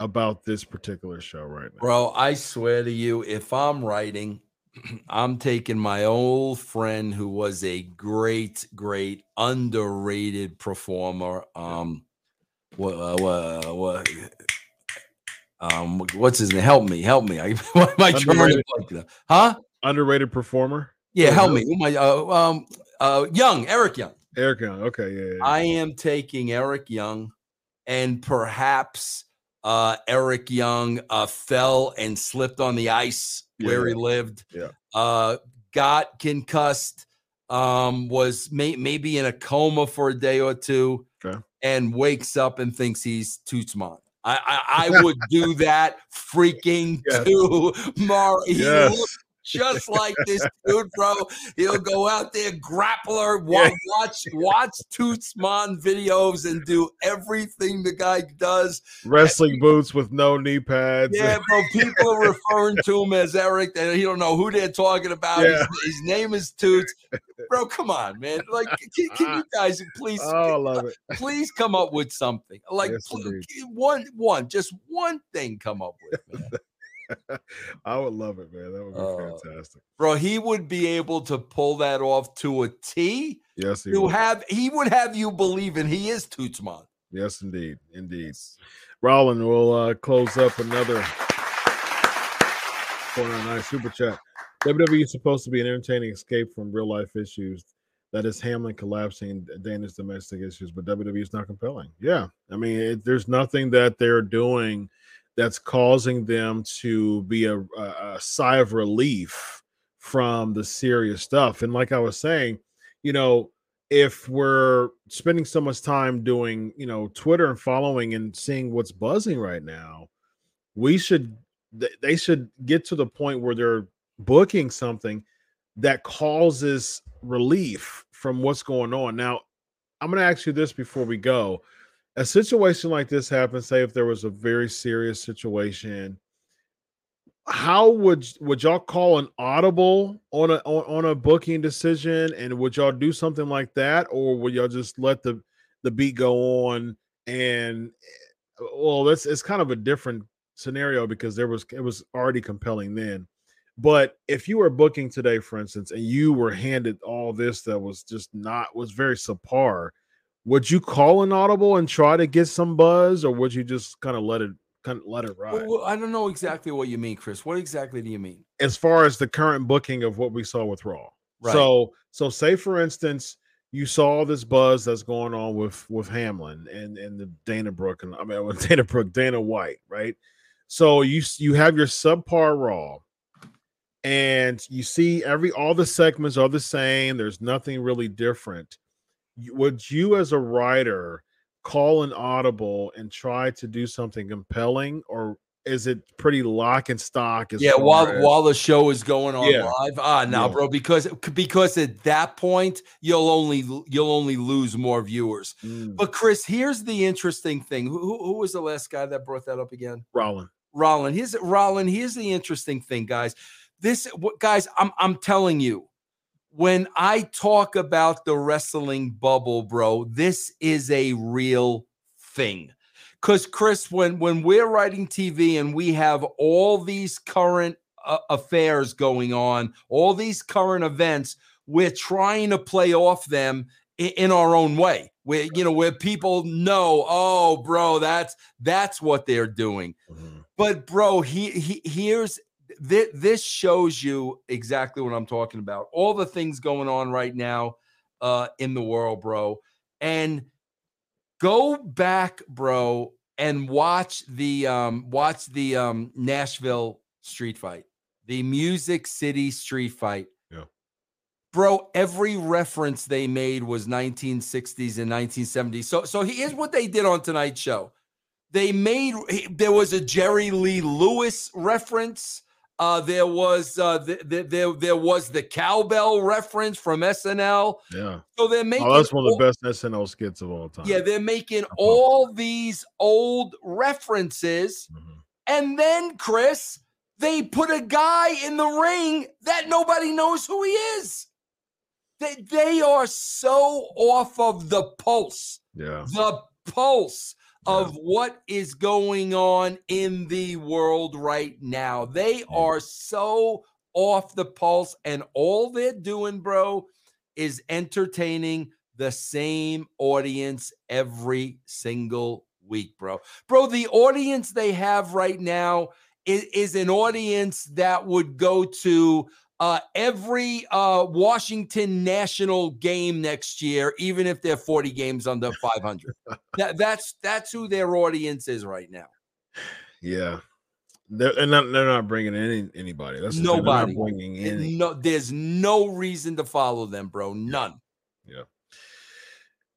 about this particular show right now? Bro, I swear to you, if I'm writing, I'm taking my old friend who was a great, great, underrated performer. Um, what, uh, what, what, um, what's his name? Help me, help me. I, what am I trying to Underrated. blank now? Huh? Underrated performer, Yeah, help me. Who am I? Uh, um, uh, Young, Eric Young. Eric Young. Okay, yeah, yeah, yeah. I am taking Eric Young, and perhaps uh, Eric Young uh, fell and slipped on the ice where he lived. Yeah. Uh, got concussed. Um, was may- maybe in a coma for a day or two, Okay. and wakes up and thinks he's Toots Mondt. I, I, I would do that freaking Yes. to Mar. He Yes. Just like this dude, bro. He'll go out there, grappler, Yeah. wa- watch watch Tootsmon videos and do everything the guy does. Wrestling boots with no knee pads. Yeah, bro. People are referring to him as Eric, and he don't know who they're talking about. His- Yeah. His, name is Toots. Bro, come on, man. Like, can, can you guys please, Oh, I love it. please come up with something? Like, Yes, one, one, just one thing. Come up with, man. I would love it, man. That would be Oh. fantastic. bro. He would be able to pull that off to a T. Yes, he would. have, he would have you believing he is Tootsmon. yes, indeed, indeed. Rollin will uh, close up another 499 super chat. WWE is supposed to be an entertaining escape from real life issues. That is Hamlin collapsing Dana's domestic issues, but WWE is not compelling. Yeah, I mean, it, there's nothing that they're doing that's causing them to be a, a, sigh of relief from the serious stuff. And like I was saying, you know, if we're spending so much time doing, you know, Twitter and following and seeing what's buzzing right now, we should they should get to the point where they're booking something that causes relief from what's going on. Now, I'm going to ask you this before we go. A situation like this happens, say if there was a very serious situation, how would would y'all call an audible on a on, on a booking decision and would y'all do something like that or would y'all just let the the beat go on and eh, well that's it's kind of a different scenario because there was it was already compelling then. But if you were booking today for instance and you were handed all this that was just not was very subpar would you call an audible and try to get some buzz or would you just kind of let it kind of let it ride Well, I don't know exactly what you mean, Chris. What exactly do you mean? as far as the current booking of what we saw with Raw. Right. So, so say for instance, you saw this buzz that's going on with with Hamlin and and the Dana Brooke and I mean with Dana Brooke, Dana White, right? So you you have your subpar Raw, and you see every all the segments are the same. There's nothing really different. Would you, as a writer, call an audible and try to do something compelling, or is it pretty lock and stock? As yeah, while as- while the show is going on Yeah. live. Ah, no, Yeah. bro, because because at that point you'll only you'll only lose more viewers. Mm, But Chris, here's the interesting thing. Who, who, who was the last guy that brought that up again? Rollin. Rollin. Here's Rollin. Here's the interesting thing, guys. This what guys, I'm I'm telling you, when I talk about the wrestling bubble, bro, this is a real thing. Cause Chris, when when we're writing TV and we have all these current uh, affairs going on, all these current events, we're trying to play off them in, in our own way. Where you know where people know, oh, bro, that's that's what they're doing. Mhm. But bro, he, he here's this, this shows you exactly what I'm talking about. All the things going on right now uh in the world, bro. And go back, bro, and watch the um watch the um Nashville street fight, the Music City street fight. Yeah. Bro, every reference they made was 1960s and 1970s. So so here's what they did on tonight's show. They made there was a Jerry Lee Lewis reference. Uh, there was uh, the, the, there there was the cowbell reference from SNL. Yeah. So they're making Oh, that's one of the best SNL skits of all time. yeah, they're making all these old references. Mhm. And then, Chris, they put a guy in the ring that nobody knows who he is. They, they are so off of the pulse, Yeah. the pulse of what is going on in the world right now. They are so off the pulse, and all they're doing, bro, is entertaining the same audience every single week, bro. Bro, the audience they have right now is, is an audience that would go to uh, every uh, Washington national game next year, even if they're 40 games under 500. that, that's that's who their audience is right now. Yeah. They're, and not, they're not bringing any anybody. That's the Nobody. bringing any. No, there's no reason to follow them, bro. None.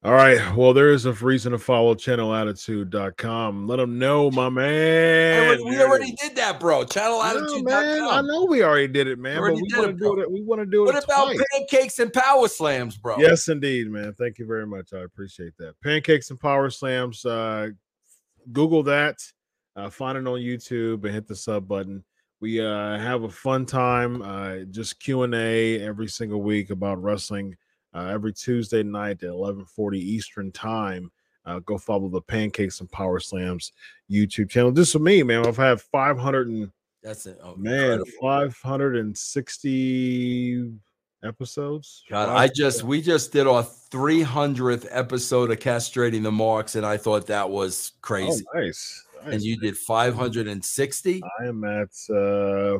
All right. Well, there is a reason to follow channelattitude.com. Let them know, my man. we already did that, bro. Channel I know, man. I know we already did it, man. But we want to do it. We want to do it. What about twice. pancakes and power slams, bro? Yes, indeed, man. Thank you very much. I appreciate that. Pancakes and Power Slams. Uh, Google that. Uh, find it on YouTube and hit the sub button. We uh, have a fun time. Uh, just Q and A every single week about wrestling. Uh, every Tuesday night at eleven forty Eastern time. Uh, go follow the Pancakes and Power Slams YouTube channel. Just for me, man. I've had five hundred and That's it. Oh, man incredible. five hundred and sixty episodes. God, I just we just did our 300th episode of castrating the marks, and I thought that was crazy. Oh, nice. and nice. you did 560. I am at uh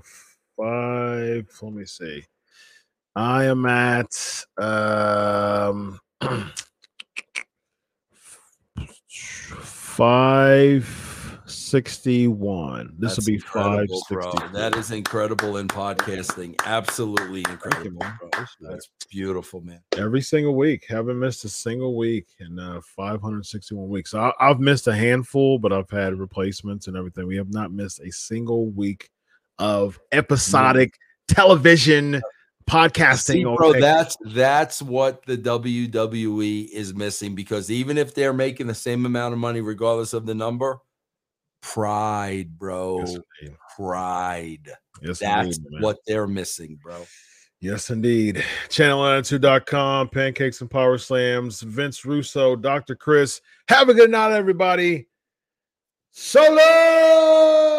five. Let me see. I am at um five sixty one. This will be five sixty. That is incredible in podcasting. Absolutely incredible, man. bro. Appreciate it. That's beautiful, man. every single week. Haven't missed a single week in uh, 561 weeks. I, I've missed a handful, but I've had replacements and everything. We have not missed a single week of episodic television podcasting. See, bro, Pancake. that's that's what the WWE is missing because even if they're making the same amount of money, regardless of the number, pride, bro, Yes, pride. Yes, That's indeed, what they're missing, bro. Yes, indeed. Channelattitude.com, oh Pancakes and Power Slams, Vince Russo, Dr. Chris. Have a good night, everybody. So long.